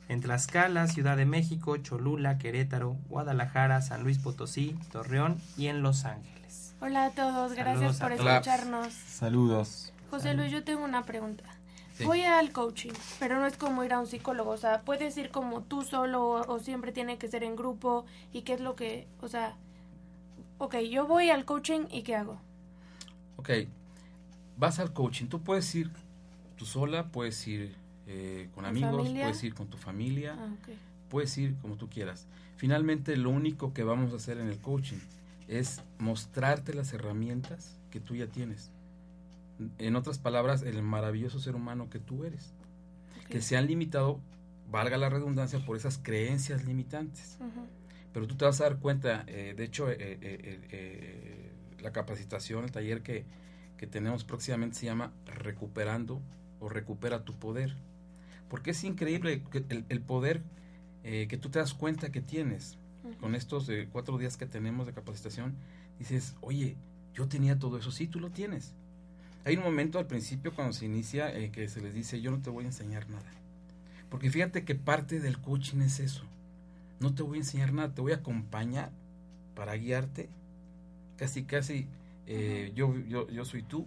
en Tlaxcala, Ciudad de México, Cholula, Querétaro, Guadalajara, San Luis Potosí, Torreón y en Los Ángeles. Hola a todos, gracias Saludos por todos. escucharnos. Saludos. José Luis, yo tengo una pregunta. Sí. Voy al coaching, pero no es como ir a un psicólogo, o sea, puedes ir como tú solo o, o siempre tiene que ser en grupo y qué es lo que, o sea, ok, yo voy al coaching y qué hago. Ok, vas al coaching. Tú puedes ir tú sola, puedes ir eh, con ¿Con amigos, familia? puedes ir con tu familia, Ah, puedes ir como tú quieras. Finalmente, lo único que vamos a hacer en el coaching es mostrarte las herramientas que tú ya tienes. En otras palabras, el maravilloso ser humano que tú eres. Que se han limitado, valga la redundancia, por esas creencias limitantes. Ujú. Pero tú te vas a dar cuenta, eh, de hecho, eh, eh, la capacitación, el taller que, que tenemos próximamente se llama Recuperando o Recupera tu Poder. Porque es increíble el, el poder eh, que tú te das cuenta que tienes con estos eh, cuatro días que tenemos de capacitación. Dices, oye, yo tenía todo eso, sí, tú lo tienes. Hay un momento al principio cuando se inicia eh, que se les dice, yo no te voy a enseñar nada. Porque fíjate que parte del coaching es eso. No te voy a enseñar nada, te voy a acompañar para guiarte. Casi, casi, eh, yo, yo, yo soy tú.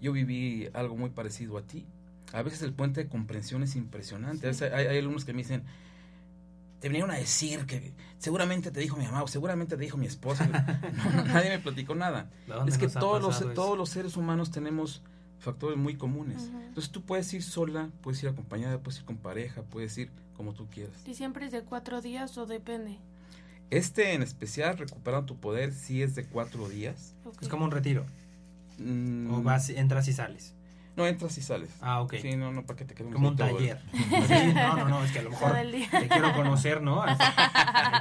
Yo viví algo muy parecido a ti. A veces el puente de comprensión es impresionante. A veces hay, hay alumnos que me dicen, te vinieron a decir que seguramente te dijo mi mamá o seguramente te dijo mi esposa. No, nadie me platicó nada. ¿Dónde Es que todos los, eso? todos los seres humanos tenemos factores muy comunes. Entonces tú puedes ir sola, puedes ir acompañada, puedes ir con pareja, puedes ir como tú quieras. ¿Y siempre es de cuatro días o depende? Este en especial, Recuperando tu Poder, sí es de cuatro días. Es como un retiro, Mm, o vas, entras y sales. No, entras y sales. Ah, ok. Sí, no, no, para que te quede Como un taller. Sí, no, no, no, es que a lo mejor te quiero conocer, ¿no? Hay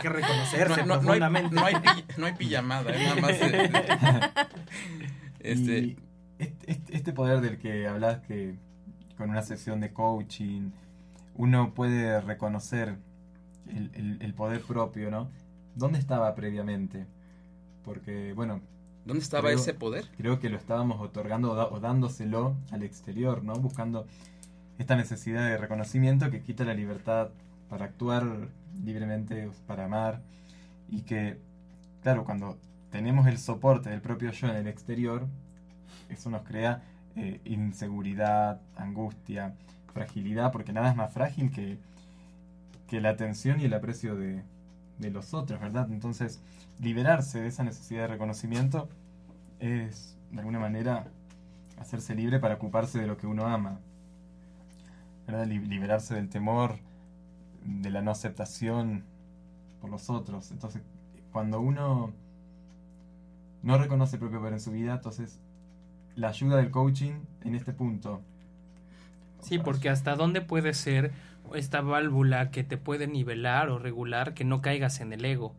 que reconocerse No, no, no hay, profundamente. no hay pi- no hay pijamada, es nada más. este, este- este poder del que hablas que con una sesión de coaching uno puede reconocer el, el- el poder propio, ¿no? ¿Dónde estaba previamente? Porque, bueno, ¿Dónde estaba Creo- ese poder? creo que lo estábamos otorgando o, da- o dándoselo al exterior, ¿no? Buscando esta necesidad de reconocimiento que quita la libertad para actuar libremente, para amar, y que, claro, cuando tenemos el soporte del propio yo en el exterior, eso nos crea eh, inseguridad, angustia, fragilidad, porque nada es más frágil que, que la atención y el aprecio de, de los otros, ¿verdad? Entonces, liberarse de esa necesidad de reconocimiento es, de alguna manera, hacerse libre para ocuparse de lo que uno ama. ¿Verdad? Li- Liberarse del temor, de la no aceptación por los otros. Entonces, cuando uno no reconoce el propio poder en su vida, entonces la ayuda del coaching en este punto. Sí, porque hasta dónde puede ser esta válvula que te puede nivelar o regular que no caigas en el ego.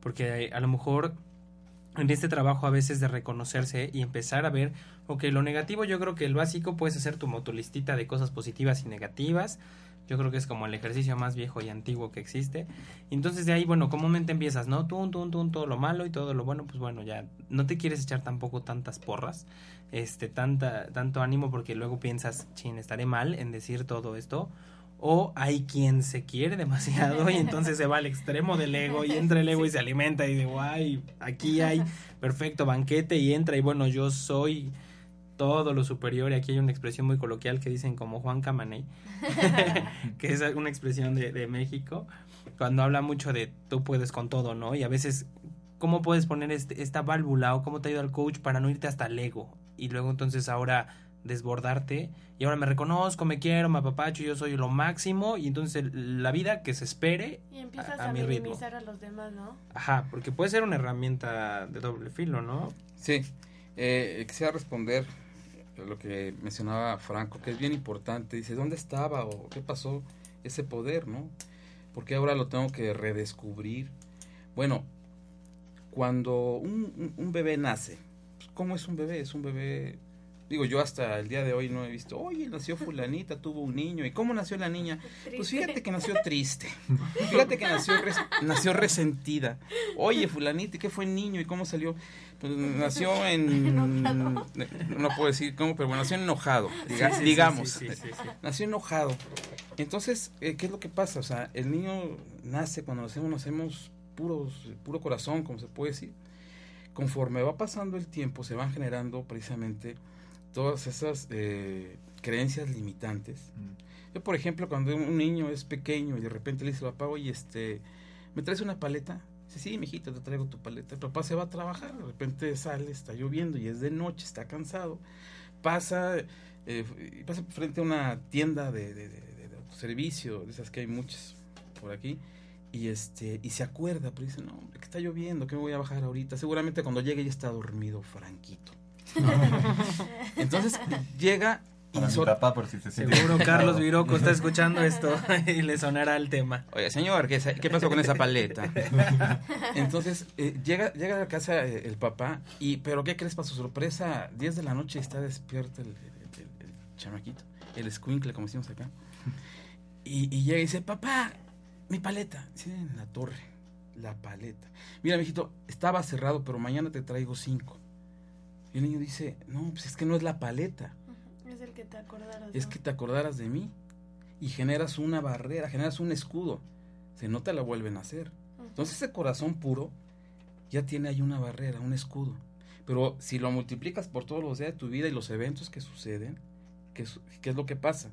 Porque eh, a lo mejor en este trabajo a veces de reconocerse y empezar a ver, ok, lo negativo yo creo que el básico puedes hacer tu motolistita de cosas positivas y negativas. Yo creo que es como el ejercicio más viejo y antiguo que existe. Entonces de ahí, bueno, comúnmente empiezas, ¿no? Tú, tú, tú, todo lo malo y todo lo bueno, pues bueno, ya no te quieres echar tampoco tantas porras, este, tanta, tanto ánimo porque luego piensas, chin, estaré mal en decir todo esto. o hay quien se quiere demasiado y entonces se va al extremo del ego y entra el ego y se alimenta y dice, guay, aquí hay perfecto banquete y entra y bueno, yo soy todo lo superior y aquí hay una expresión muy coloquial que dicen como Juan Camaney, que es una expresión de, de México, cuando habla mucho de tú puedes con todo, ¿no? Y a veces, ¿cómo puedes poner este, esta válvula o cómo te ayuda el coach para no irte hasta el ego? Y luego entonces ahora desbordarte y ahora me reconozco, me quiero, me apapacho, yo soy lo máximo y entonces la vida que se espere Y empiezas a, a, a mi ritmo. minimizar a los demás, ¿no? Ajá, porque puede ser una herramienta de doble filo, ¿no? Sí, eh, quisiera responder lo que mencionaba Franco, que es bien importante. Dice, ¿dónde estaba o qué pasó ese poder, no? Porque ahora lo tengo que redescubrir. Bueno, cuando un, un- un bebé nace, ¿cómo es un bebé? Es un bebé, digo, yo hasta el día de hoy no he visto, oye, nació fulanita, tuvo un niño, ¿y cómo nació la niña? Pues fíjate que nació triste. Fíjate que nació, res- nació resentida. Oye, fulanita, ¿y qué fue el niño? ¿Y cómo salió? Pues nació en... No puedo decir cómo, pero bueno, nació enojado, diga- Sí, digamos. sí, sí. Nació enojado. Entonces, eh, ¿qué es lo que pasa? O sea, el niño nace, cuando nacemos, nacemos puros, puro corazón, como se puede decir. Conforme va pasando el tiempo, se van generando precisamente todas esas eh, creencias limitantes. Mm. Yo, por ejemplo, cuando un niño es pequeño y de repente le dice al papá, oye, este, ¿me traes una paleta? Dice, sí, mijito, te traigo tu paleta. El papá se va a trabajar, de repente sale, está lloviendo y es de noche, está cansado. Pasa, eh, pasa frente a una tienda de, de, de- de- de autoservicio, de esas que hay muchas por aquí, y este y se acuerda, pero dice, no, hombre, que está lloviendo, que me voy a bajar ahorita. Seguramente cuando llegue ya está dormido Franquito. Entonces llega y Para mi sor- papá, por si se siente Seguro Carlos. Viroco está escuchando esto y le sonará el tema. Oye, señor, ¿qué, qué pasó con esa paleta? Entonces, eh, llega, llega a la casa eh, el papá, y pero ¿qué crees para su sorpresa? 10 de la noche está despierto el, el- el- el chamaquito, el escuincle, como decimos acá. Y, y llega y dice, papá, mi paleta. Dice, en la torre, la paleta. Mira, mijito, estaba cerrado, pero mañana te traigo cinco. Y el niño dice, no, pues es que no es la paleta. Es el que te acordaras. Es ¿no? que te acordaras de mí y generas una barrera, generas un escudo. Se no te la vuelven a hacer. Entonces ese corazón puro ya tiene ahí una barrera, un escudo. Pero si lo multiplicas por todos los días de tu vida y los eventos que suceden, ¿qué, qué es lo que pasa?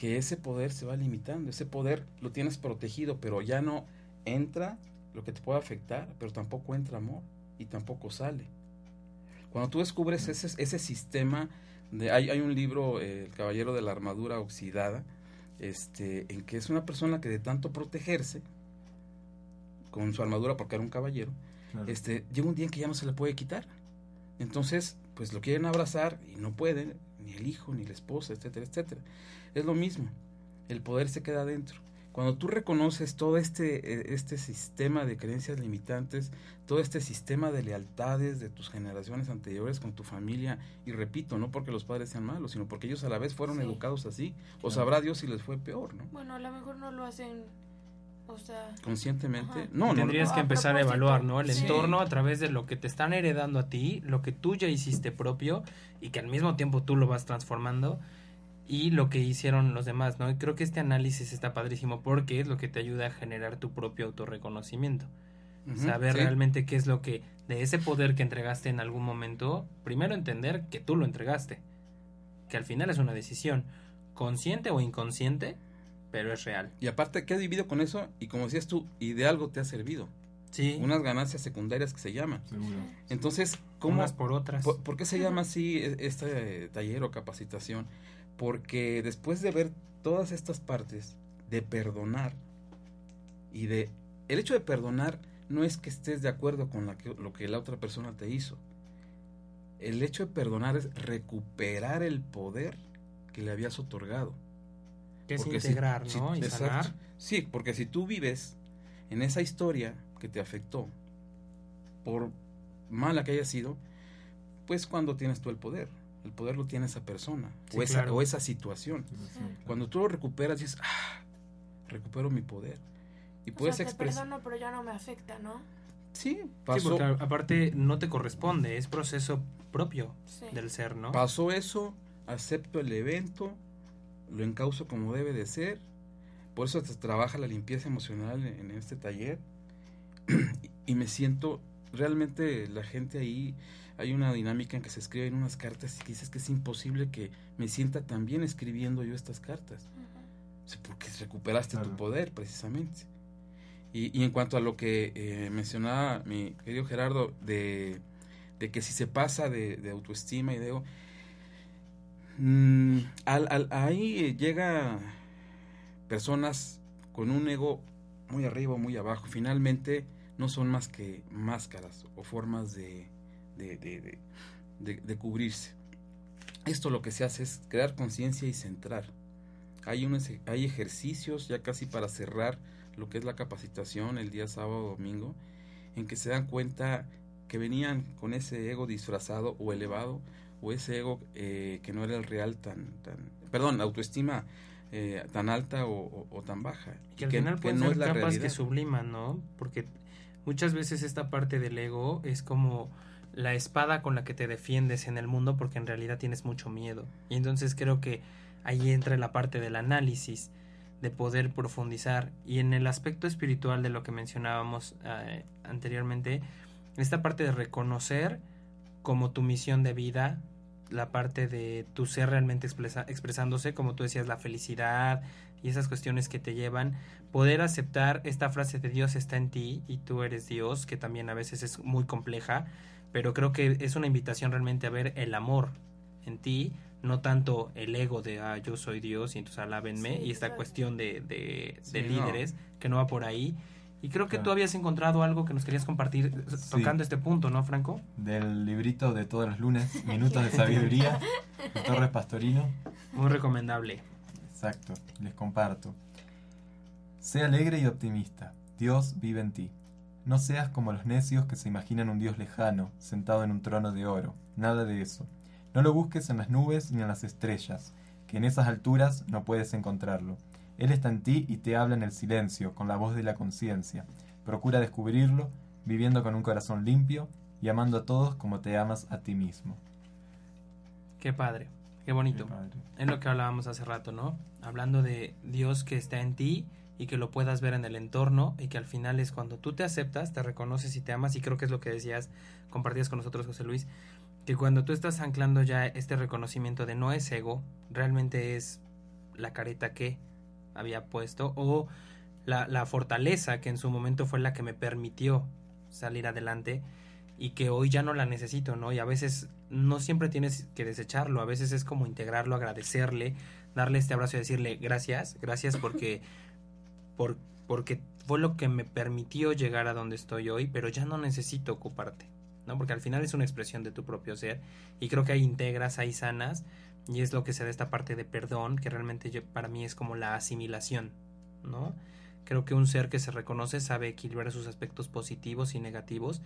Que ese poder se va limitando, ese poder lo tienes protegido, pero ya no entra lo que te puede afectar, pero tampoco entra amor y tampoco sale. Cuando tú descubres ese, ese sistema, de, hay, hay un libro, eh, El Caballero de la Armadura Oxidada, este, en que es una persona que de tanto protegerse con su armadura, porque era un caballero, Claro. este, llega un día en que ya no se le puede quitar. Entonces, pues lo quieren abrazar y no pueden, ni el hijo, ni la esposa, etcétera, etcétera. Es lo mismo, el poder se queda adentro. Cuando tú reconoces todo este, eh, este sistema de creencias limitantes, todo este sistema de lealtades de tus generaciones anteriores con tu familia, y repito, no porque los padres sean malos, sino porque ellos a la vez fueron Sí. educados así, o sabrá Dios si les fue peor, ¿no? Bueno, a lo mejor no lo hacen, o sea... Conscientemente. Ajá. No, no, Tendrías no, que a empezar a evaluar, ¿no? El Sí. entorno a través de lo que te están heredando a ti, lo que tú ya hiciste propio y que al mismo tiempo tú lo vas transformando y lo que hicieron los demás, ¿no? Y creo que este análisis está padrísimo porque es lo que te ayuda a generar tu propio autorreconocimiento. Ujú, Saber sí. realmente qué es lo que, de ese poder que entregaste en algún momento, primero entender que tú lo entregaste, que al final es una decisión, consciente o inconsciente, pero es real. Y aparte, ¿qué divido con eso? Y como decías tú, y de algo te ha servido. Sí, Unas ganancias secundarias que se llaman. Seguro. Entonces, ¿cómo, unas por otras. por, por qué se llama así e- este taller o capacitación? Porque después de ver todas estas partes de perdonar y de... El hecho de perdonar no es que estés de acuerdo con la que- lo que la otra persona te hizo. El hecho de perdonar es recuperar el poder que le habías otorgado. Que es Porque si- integrar, si- ¿no? y exacto. sanar. Sí, porque si tú vives en esa historia que te afectó, por mala que haya sido, pues cuando tienes tú el poder. El poder lo tiene esa persona Sí, o, esa, claro. o esa situación. Sí, sí, claro. Cuando tú lo recuperas, dices, ah, recupero mi poder. Y O puedes sea, te expresar. perdono, pero ya no me afecta, ¿no? Sí, Sí, pasó, porque aparte no te corresponde, es proceso propio Sí. del ser, ¿no? pasó eso, acepto el evento, lo encauzo como debe de ser, Por eso se trabaja la limpieza emocional en, en este taller. y me siento, realmente la gente ahí, hay una dinámica en que se escriben unas cartas y dices que es imposible que me sienta tan bien escribiendo yo estas cartas. O sea, Porque recuperaste tu poder, precisamente. Y, y en cuanto a lo que eh, mencionaba mi querido Gerardo, de, de que si se pasa de, de autoestima y de ego, mm, al, ahí eh, llega personas con un ego muy arriba o muy abajo. Finalmente no son más que máscaras o formas de- de- de cubrirse. Esto lo que se hace es crear conciencia y centrar. Hay, unos, hay ejercicios ya casi para cerrar lo que es la capacitación el día sábado o domingo, en que se dan cuenta que venían con ese ego disfrazado o elevado, o ese ego eh, que no era el real tan, tan perdón, autoestima eh, tan alta o, o- o tan baja. Que al y final pueden ser capas que realidad. subliman, ¿no? Porque muchas veces esta parte del ego es como la espada con la que te defiendes en el mundo porque en realidad tienes mucho miedo. Y entonces creo que ahí entra la parte del análisis, de poder profundizar. Y en el aspecto espiritual de lo que mencionábamos eh, anteriormente, esta parte de reconocer como tu misión de vida, la parte de tu ser realmente expresa- expresándose, como tú decías, la felicidad y esas cuestiones que te llevan, poder aceptar esta frase de Dios está en ti y tú eres Dios, que también a veces es muy compleja, pero creo que es una invitación realmente a ver el amor en ti, no tanto el ego de ah, yo soy Dios y entonces alábenme Sí, y esta cuestión de, de, Sí, de no. líderes que no va por ahí. Y creo que Claro. tú habías encontrado algo que nos querías compartir eh, Sí. tocando este punto, ¿no, Franco? Del librito de todos los lunes, Minutos de Sabiduría, de Torres Pastorino. Muy recomendable. Exacto, les comparto. Sé alegre y optimista. Dios vive en ti. No seas como los necios que se imaginan un Dios lejano, sentado en un trono de oro. Nada de eso. No lo busques en las nubes ni en las estrellas, que en esas alturas no puedes encontrarlo. Él está en ti y te habla en el silencio, con la voz de la conciencia. Procura descubrirlo, viviendo con un corazón limpio y amando a todos como te amas a ti mismo. Qué padre, qué bonito. Qué padre. Es lo que hablábamos hace rato, ¿no? Hablando de Dios que está en ti y que lo puedas ver en el entorno y que al final es cuando tú te aceptas, te reconoces y te amas y creo que es lo que decías, compartías con nosotros José Luis, que cuando tú estás anclando ya este reconocimiento de no es ego, realmente es la careta que había puesto o la, la fortaleza que en su momento fue la que me permitió salir adelante y que hoy ya no la necesito, ¿no? Y a veces no siempre tienes que desecharlo, a veces es como integrarlo, agradecerle, darle este abrazo y decirle gracias, gracias porque, por, porque fue lo que me permitió llegar a donde estoy hoy, pero ya no necesito ocuparte, ¿no? Porque al final es una expresión de tu propio ser y creo que ahí integras, ahí sanas y es lo que se da esta parte de perdón que realmente yo- para mí es como la asimilación, ¿no? Creo que un ser que se reconoce sabe equilibrar sus aspectos positivos y negativos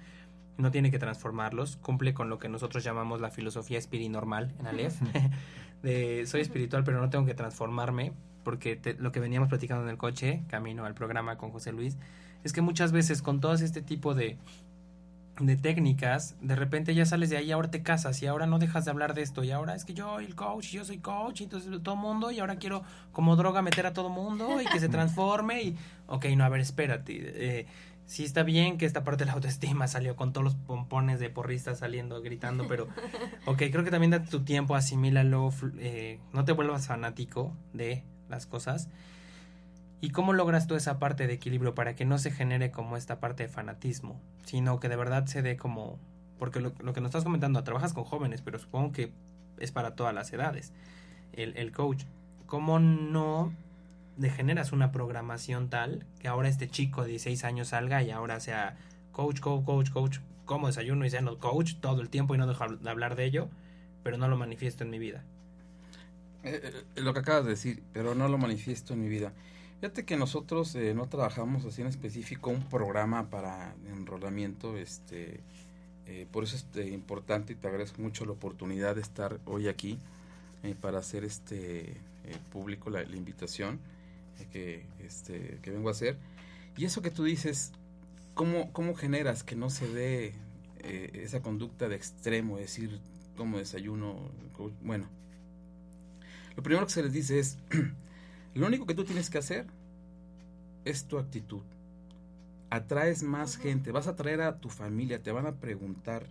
no tiene que transformarlos, cumple con lo que nosotros llamamos la filosofía espirinormal en Aleph, de soy espiritual pero no tengo que transformarme, porque te- lo que veníamos platicando en el coche, camino al programa con José Luis, es que muchas veces con todo este tipo de, de técnicas, de repente ya sales de ahí, ahora te casas y ahora no dejas de hablar de esto y ahora es que yo el coach, yo soy coach, y entonces todo mundo y ahora quiero como droga meter a todo mundo y que se transforme y, ok, no, a ver, espérate, eh, sí está bien que esta parte de la autoestima salió con todos los pompones de porristas saliendo, gritando, pero ok, creo que también date tu tiempo, asimílalo, eh, no te vuelvas fanático de las cosas. ¿Y cómo logras tú esa parte de equilibrio para que no se genere como esta parte de fanatismo, sino que de verdad se dé como... Porque lo, que nos estás comentando, trabajas con jóvenes, pero supongo que es para todas las edades, el, el coach. ¿Cómo no degeneras una programación tal que ahora este chico de 16 años salga y ahora sea coach, coach, coach, coach, como desayuno y ceno coach todo el tiempo y no dejo de hablar de ello, pero no lo manifiesto en mi vida? Eh, eh, lo que acabas de decir, pero no lo manifiesto en mi vida. Fíjate que nosotros eh, no trabajamos así en específico un programa para enrolamiento, este, eh, por eso es eh, importante y te agradezco mucho la oportunidad de estar hoy aquí eh, para hacer este eh, público la, la invitación eh, que, este, que vengo a hacer. Y eso que tú dices, ¿cómo, cómo generas que no se dé esa conducta de extremo, es decir, como desayuno? Bueno, lo primero que se les dice es, lo único que tú tienes que hacer es tu actitud. Atraes más gente, vas a atraer a tu familia, te van a preguntar.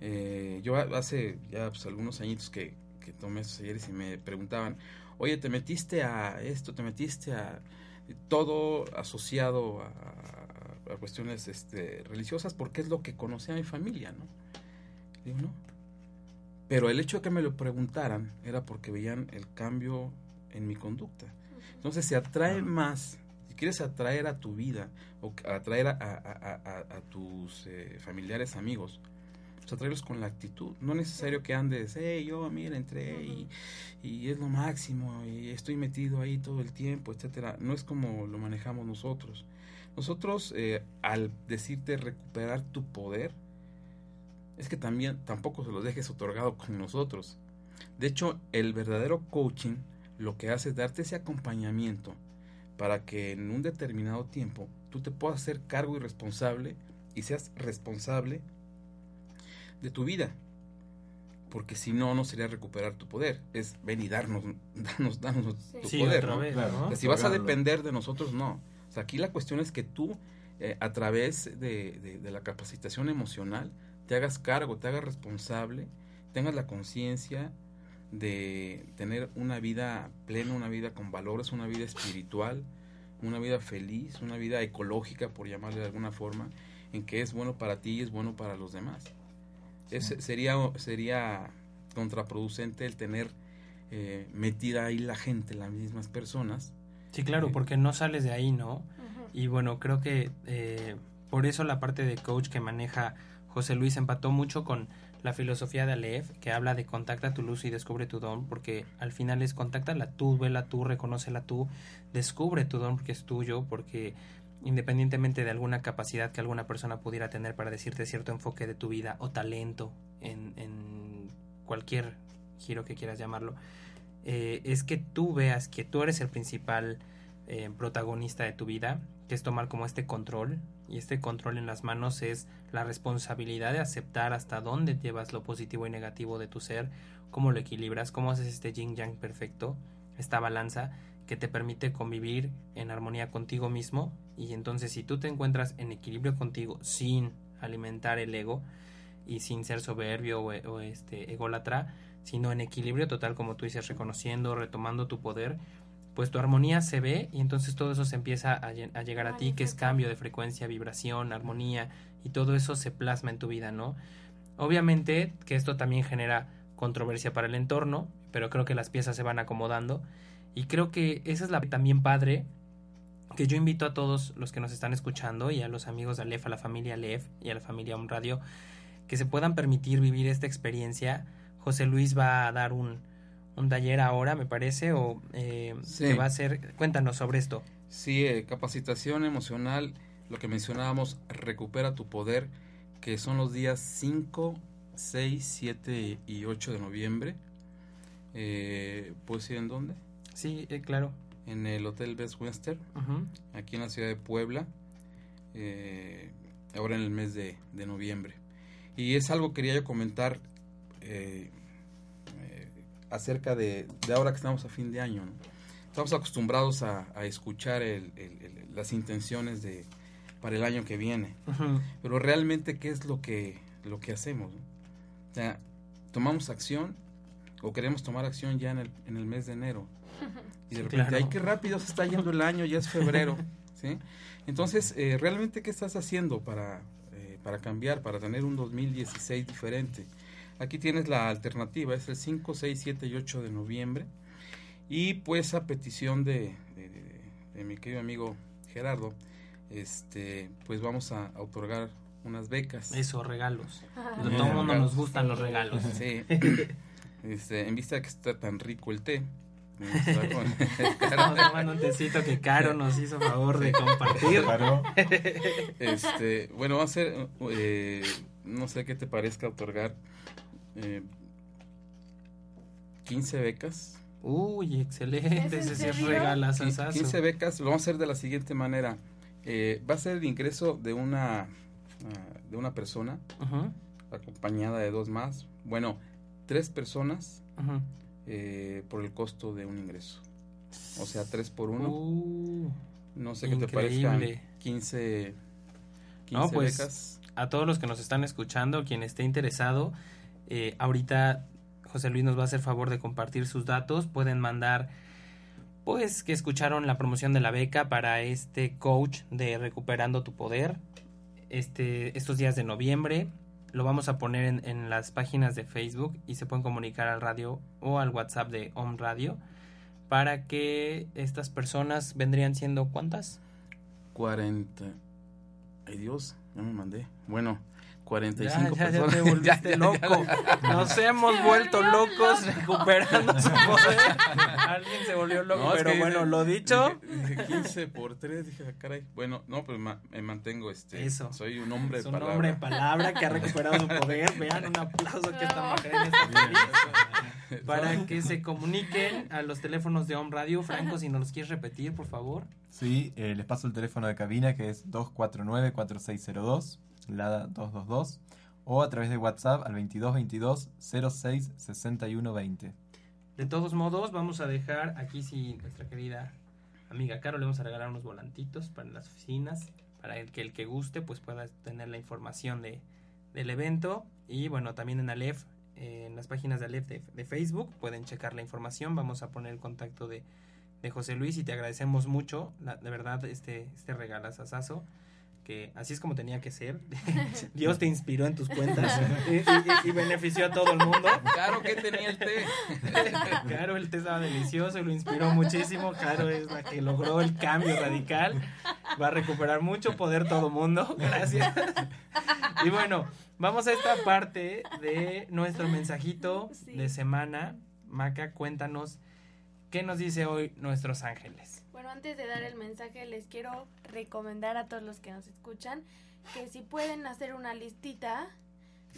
Eh, yo a- hace ya pues, algunos añitos que, que tomé esos talleres y me preguntaban, oye, te metiste a esto, te metiste a todo asociado a, a cuestiones este, religiosas porque es lo que conocía mi familia, ¿no? Digo, no. Pero el hecho de que me lo preguntaran era porque veían el cambio en mi conducta. Entonces se atrae más, si quieres atraer a tu vida o atraer a, a- a- a- a tus eh, familiares, amigos, pues atraerlos con la actitud. No es necesario que andes, hey, yo, mira, entré y, y es lo máximo y estoy metido ahí todo el tiempo, etcétera. No es como lo manejamos nosotros. Nosotros, eh, al decirte recuperar tu poder, es que también tampoco se lo dejes otorgado con nosotros. De hecho, el verdadero coaching lo que hace es darte ese acompañamiento para que en un determinado tiempo tú te puedas hacer cargo y responsable y seas responsable de tu vida. Porque si no, no sería recuperar tu poder. Es ven y darnos, darnos, darnos Sí. tu Sí, poder. otra ¿no? vez, Claro. ¿no? O sea, si vas a depender de nosotros, no. O sea, aquí la cuestión es que tú, eh, a través de, de- de la capacitación emocional, te hagas cargo, te hagas responsable, tengas la conciencia de tener una vida plena, una vida con valores, una vida espiritual, una vida feliz, una vida ecológica, por llamarle de alguna forma, en que es bueno para ti y es bueno para los demás. Es- Sí. sería, sería contraproducente el tener eh, metida ahí la gente, las mismas personas, Sí, claro, porque no sales de ahí, ¿no? Y bueno, creo que eh, por eso la parte de coach que maneja José Luis empató mucho con la filosofía de Aleph, que habla de contacta tu luz y descubre tu don, porque al final es contáctala tú, vela tú, reconócela tú, descubre tu don porque es tuyo, porque independientemente de alguna capacidad que alguna persona pudiera tener para decirte cierto enfoque de tu vida o talento en, en cualquier giro que quieras llamarlo, eh, es que tú veas que tú eres el principal eh, protagonista de tu vida, que es tomar como este control, y este control en las manos es la responsabilidad de aceptar hasta dónde llevas lo positivo y negativo de tu ser, cómo lo equilibras, cómo haces este yin yang perfecto, esta balanza que te permite convivir en armonía contigo mismo, y entonces si tú te encuentras en equilibrio contigo sin alimentar el ego y sin ser soberbio o, este ególatra, sino en equilibrio total, como tú dices, reconociendo, retomando tu poder, pues tu armonía se ve y entonces todo eso se empieza a, lle- a llegar a ti, que es cambio de frecuencia, vibración, armonía, y todo eso se plasma en tu vida, ¿no? Obviamente que esto también genera controversia para el entorno, pero creo que las piezas se van acomodando y creo que esa es la también padre que yo invito a todos los que nos están escuchando y a los amigos de Aleph, a la familia Aleph y a la familia Om Radio, que se puedan permitir vivir esta experiencia. José Luis va a dar un, un taller ahora, me parece, o eh, Sí. que va a ser... Cuéntanos sobre esto. Sí, eh, capacitación emocional, lo que mencionábamos, recupera tu poder, que son los días 5, 6, 7 y 8 de noviembre. Eh, ¿Puedes ir en dónde? Sí, eh, claro. En el Hotel Best Western, aquí en la ciudad de Puebla, eh, ahora en el mes de, de noviembre. Y es algo que quería yo comentar acerca de, de ahora que estamos a fin de año. ¿no? Estamos acostumbrados a, a escuchar el- el- el- las intenciones de para el año que viene, pero realmente qué es lo que lo que hacemos. no? O sea, tomamos acción o queremos tomar acción ya en el, en el mes de enero. Y de Sí, repente, claro. ay, qué rápido se está yendo el año, ya es febrero. ¿sí? Entonces, eh, ¿realmente qué estás haciendo para, eh, para cambiar, para tener un 2016 diferente? Aquí tienes la alternativa, es el 5, 6, 7 y 8 de noviembre. Y pues a petición de, de- de- de mi querido amigo Gerardo, este, pues vamos a, a otorgar unas becas. Eso, regalos. A Bien, todo el mundo regalos. nos gustan los regalos. Sí. Este, en vista de que está tan rico el té. Estamos tomando un tecito que Caro nos hizo favor de compartir. Este, bueno, va a ser, eh, no sé qué te parezca otorgar eh, 15 becas. Uy, excelente. ¿Es en Ese sí es serio? regalazo. 15 becas, lo vamos a hacer de la siguiente manera. Eh, va a ser el ingreso de una, ah, de una persona acompañada de dos más. Bueno, tres personas eh, por el costo de un ingreso. O sea, tres por uno. Uh, No sé qué te parezcan 15, 15 No, pues, becas. a todos los que nos están escuchando, quien esté interesado, eh, ahorita José Luis nos va a hacer favor de compartir sus datos. Pueden mandar, pues, que escucharon la promoción de la beca para este coach de Recuperando tu Poder. Este, estos días de noviembre lo vamos a poner en, en las páginas de Facebook y se pueden comunicar al radio o al WhatsApp de Home Radio para que estas personas vendrían siendo cuántas 40. Ay Dios, ya me mandé. Bueno, 45 ya, ya personas. te volviste Ya, ya, ya, loco. ya. Nos hemos vuelto locos recuperando su poder. Alguien se volvió loco, No, es pero que bueno, dije- lo dicho. Dije, dije 15 por 3, dije, ah, caray. Bueno, no, pues ma- me mantengo este. Eso. Soy un hombre Es de un palabra. hombre de palabra que ha recuperado su poder. Vean un aplauso que esta mujer en este. Para que se comuniquen a los teléfonos de Home Radio. Franco, si nos los quieres repetir, por favor. Sí, eh, les paso el teléfono de cabina que es 249-4602, LADA 222, o a través de WhatsApp al 2222 06 61 20. De todos modos, vamos a dejar aquí si nuestra querida amiga Caro le vamos a regalar unos volantitos para las oficinas, para el que el que guste pues pueda tener la información de, del evento. Y bueno, también en Aleph, eh, en las páginas de Aleph de, de Facebook pueden checar la información, vamos a poner el contacto de, de José Luis y te agradecemos mucho, la- de verdad, este, este regalazazazo que así es como tenía que ser. Dios te inspiró en tus cuentas y, y- y- y benefició a todo el mundo. Claro que tenía el té. Caro, el té estaba delicioso y lo inspiró muchísimo. Caro es la que logró el cambio radical. Va a recuperar mucho poder todo mundo. Gracias. Y bueno, vamos a esta parte de nuestro mensajito Sí. de semana. Maca, cuéntanos qué nos dice hoy nuestros ángeles. Bueno, antes de dar el mensaje, les quiero recomendar a todos los que nos escuchan que si pueden hacer una listita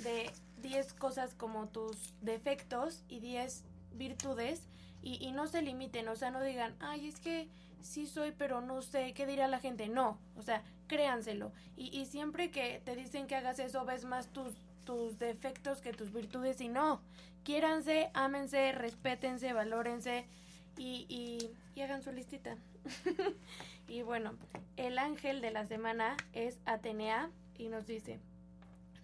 de 10 cosas como tus defectos y 10 virtudes y, y no se limiten, o sea, no digan, ay, es que sí soy, pero no sé, ¿qué dirá la gente? No, o sea, créanselo. Y, y siempre que te dicen que hagas eso, ves más tus, tus defectos que tus virtudes y no. Quiéranse, ámense, respétense, valórense y, hagan su listita. y bueno, el ángel de la semana es Atenea y nos dice,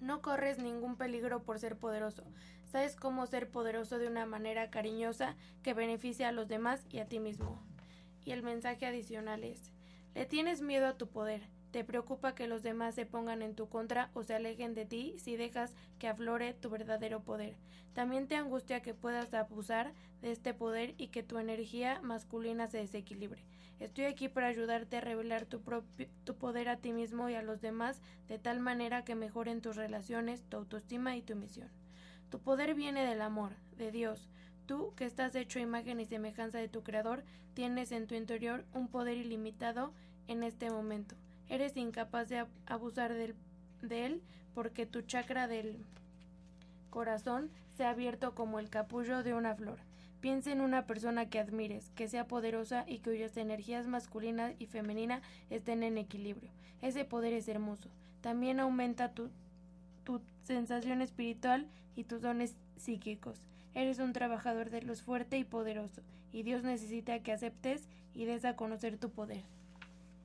no corres ningún peligro por ser poderoso. Sabes cómo ser poderoso de una manera cariñosa que beneficia a los demás y a ti mismo. Y el mensaje adicional es, le tienes miedo a tu poder. Te preocupa que los demás se pongan en tu contra o se alejen de ti si dejas que aflore tu verdadero poder. También te angustia que puedas abusar de este poder y que tu energía masculina se desequilibre. Estoy aquí para ayudarte a revelar tu, tu poder a ti mismo y a los demás de tal manera que mejoren tus relaciones, tu autoestima y tu misión. Tu poder viene del amor, de Dios. Tú, que estás hecho imagen y semejanza de tu Creador, tienes en tu interior un poder ilimitado en este momento. Eres incapaz de ab- abusar del- de él porque tu chakra del corazón se ha abierto como el capullo de una flor. Piensa en una persona que admires, que sea poderosa y cuyas energías masculina y femenina estén en equilibrio. Ese poder es hermoso. También aumenta tu, tu sensación espiritual y tus dones psíquicos. Eres un trabajador de luz fuerte y poderoso, y Dios necesita que aceptes y des a conocer tu poder.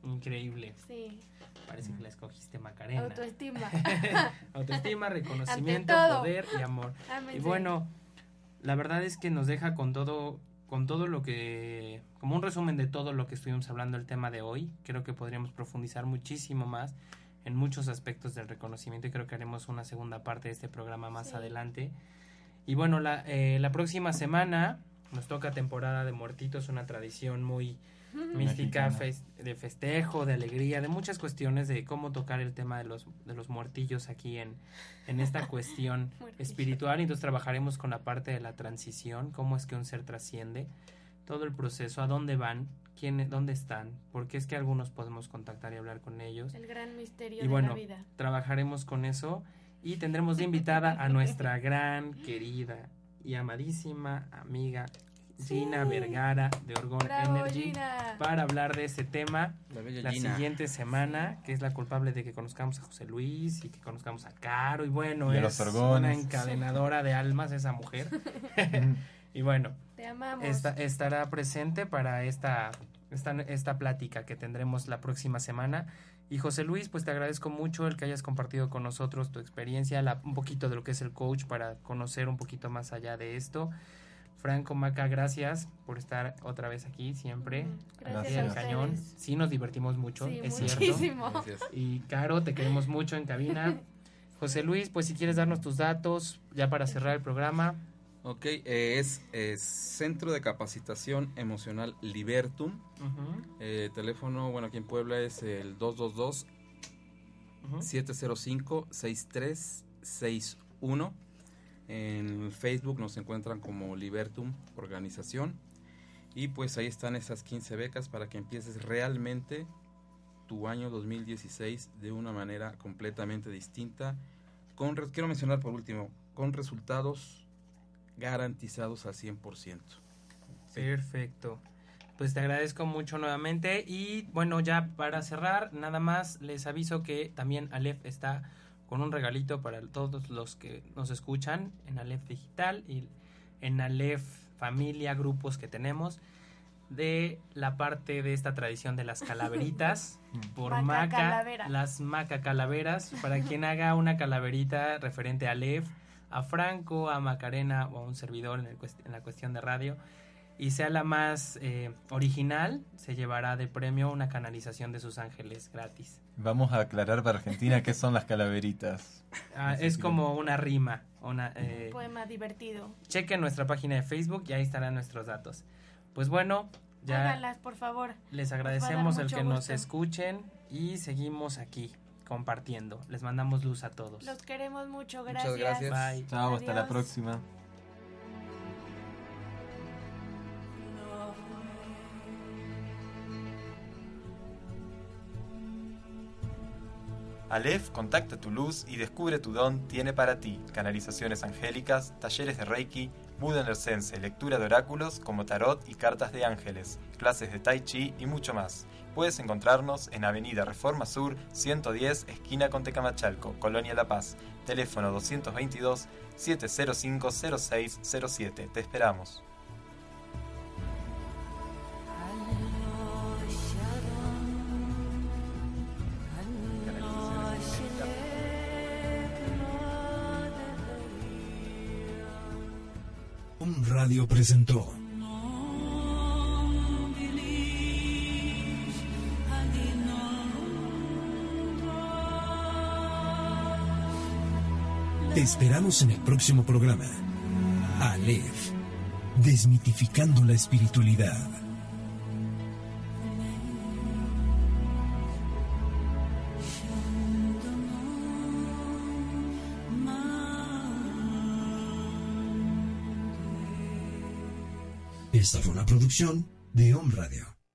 Increíble. Sí, Parece que la escogiste Macarena. autoestima. Autoestima, reconocimiento, poder y amor. Y Ámense. bueno, la verdad es que nos deja con todo, con todo lo que, como un resumen de todo lo que estuvimos hablando el tema de hoy. Creo que podríamos profundizar muchísimo más en muchos aspectos del reconocimiento y creo que haremos una segunda parte de este programa más Sí. adelante. Y bueno, la, eh, la próxima semana nos toca temporada de muertitos, una tradición muy mística, fes- de festejo, de alegría, de muchas cuestiones de cómo tocar el tema de los, de los muertillos aquí en, en esta cuestión espiritual. Y entonces trabajaremos con la parte de la transición, cómo es que un ser trasciende, todo el proceso, a dónde van, quién, dónde están, porque es que algunos podemos contactar y hablar con ellos. El gran misterio Y de bueno, la vida. trabajaremos con eso y tendremos de invitada a nuestra gran, querida y amadísima amiga Gina. Vergara de Orgón Bravo, Energy Gina. para hablar de ese tema La siguiente semana, que es la culpable de que conozcamos a José Luis y que conozcamos a Caro y bueno, es los una encadenadora de almas esa mujer. y bueno, Te amamos. esta- estará presente para esta esta, esta plática que tendremos la próxima semana. Y José Luis, pues te agradezco mucho el que hayas compartido con nosotros tu experiencia, la- un poquito de lo que es el coach para conocer un poquito más allá de esto. Franco Maca, gracias por estar otra vez aquí siempre. Gracias al cañón. Sí, nos divertimos mucho, Sí, es cierto. muchísimo. Gracias. Y Caro, te queremos mucho en cabina. José Luis, pues si quieres darnos tus datos ya para cerrar el programa. Ok, eh, es, es Centro de Capacitación Emocional Libertum. Eh, teléfono, bueno, aquí en Puebla es el 222 ujú. 705-6361. En Facebook nos encuentran como Libertum Organización. Y pues ahí están esas 15 becas para que empieces realmente tu año 2016 de una manera completamente distinta. Con, quiero mencionar por último, con resultados garantizados al 100%. Perfecto. Pues te agradezco mucho nuevamente y bueno, ya para cerrar, nada más les aviso que también Aleph está con un regalito para todos los que nos escuchan en Aleph Digital y en Aleph Familia, grupos que tenemos de la parte de esta tradición de las calaveritas por Maca Maca, calavera. las Maca calaveras, para quien haga una calaverita referente a Aleph, a Franco, a Macarena o a un servidor en, el cuest- en la cuestión de radio y sea la más eh, original, se llevará de premio una canalización de sus ángeles gratis. Vamos a aclarar para Argentina qué son las calaveritas. Ah, es como una rima. Una, eh, Poema divertido. chequen nuestra página de Facebook y ahí estarán nuestros datos. Pues bueno, ya Háganlas, por favor. les agradecemos el que nos gusto. escuchen y seguimos aquí compartiendo. Les mandamos luz a todos. Los queremos mucho. Muchas Gracias. gracias. Bye. Chao, hasta la próxima. Aleph contacta tu luz y descubre tu don tiene para ti canalizaciones angélicas, talleres de Reiki, Buda Nercense, lectura de oráculos como tarot y cartas de ángeles, clases de Tai Chi y mucho más. Puedes encontrarnos en Avenida Reforma Sur 110, esquina con Tecamachalco, Colonia La Paz. Teléfono 222 705 0607. Te esperamos. Un radio presentó Te esperamos en el próximo programa. Aleph, desmitificando la espiritualidad. Esta fue una producción de Home Radio.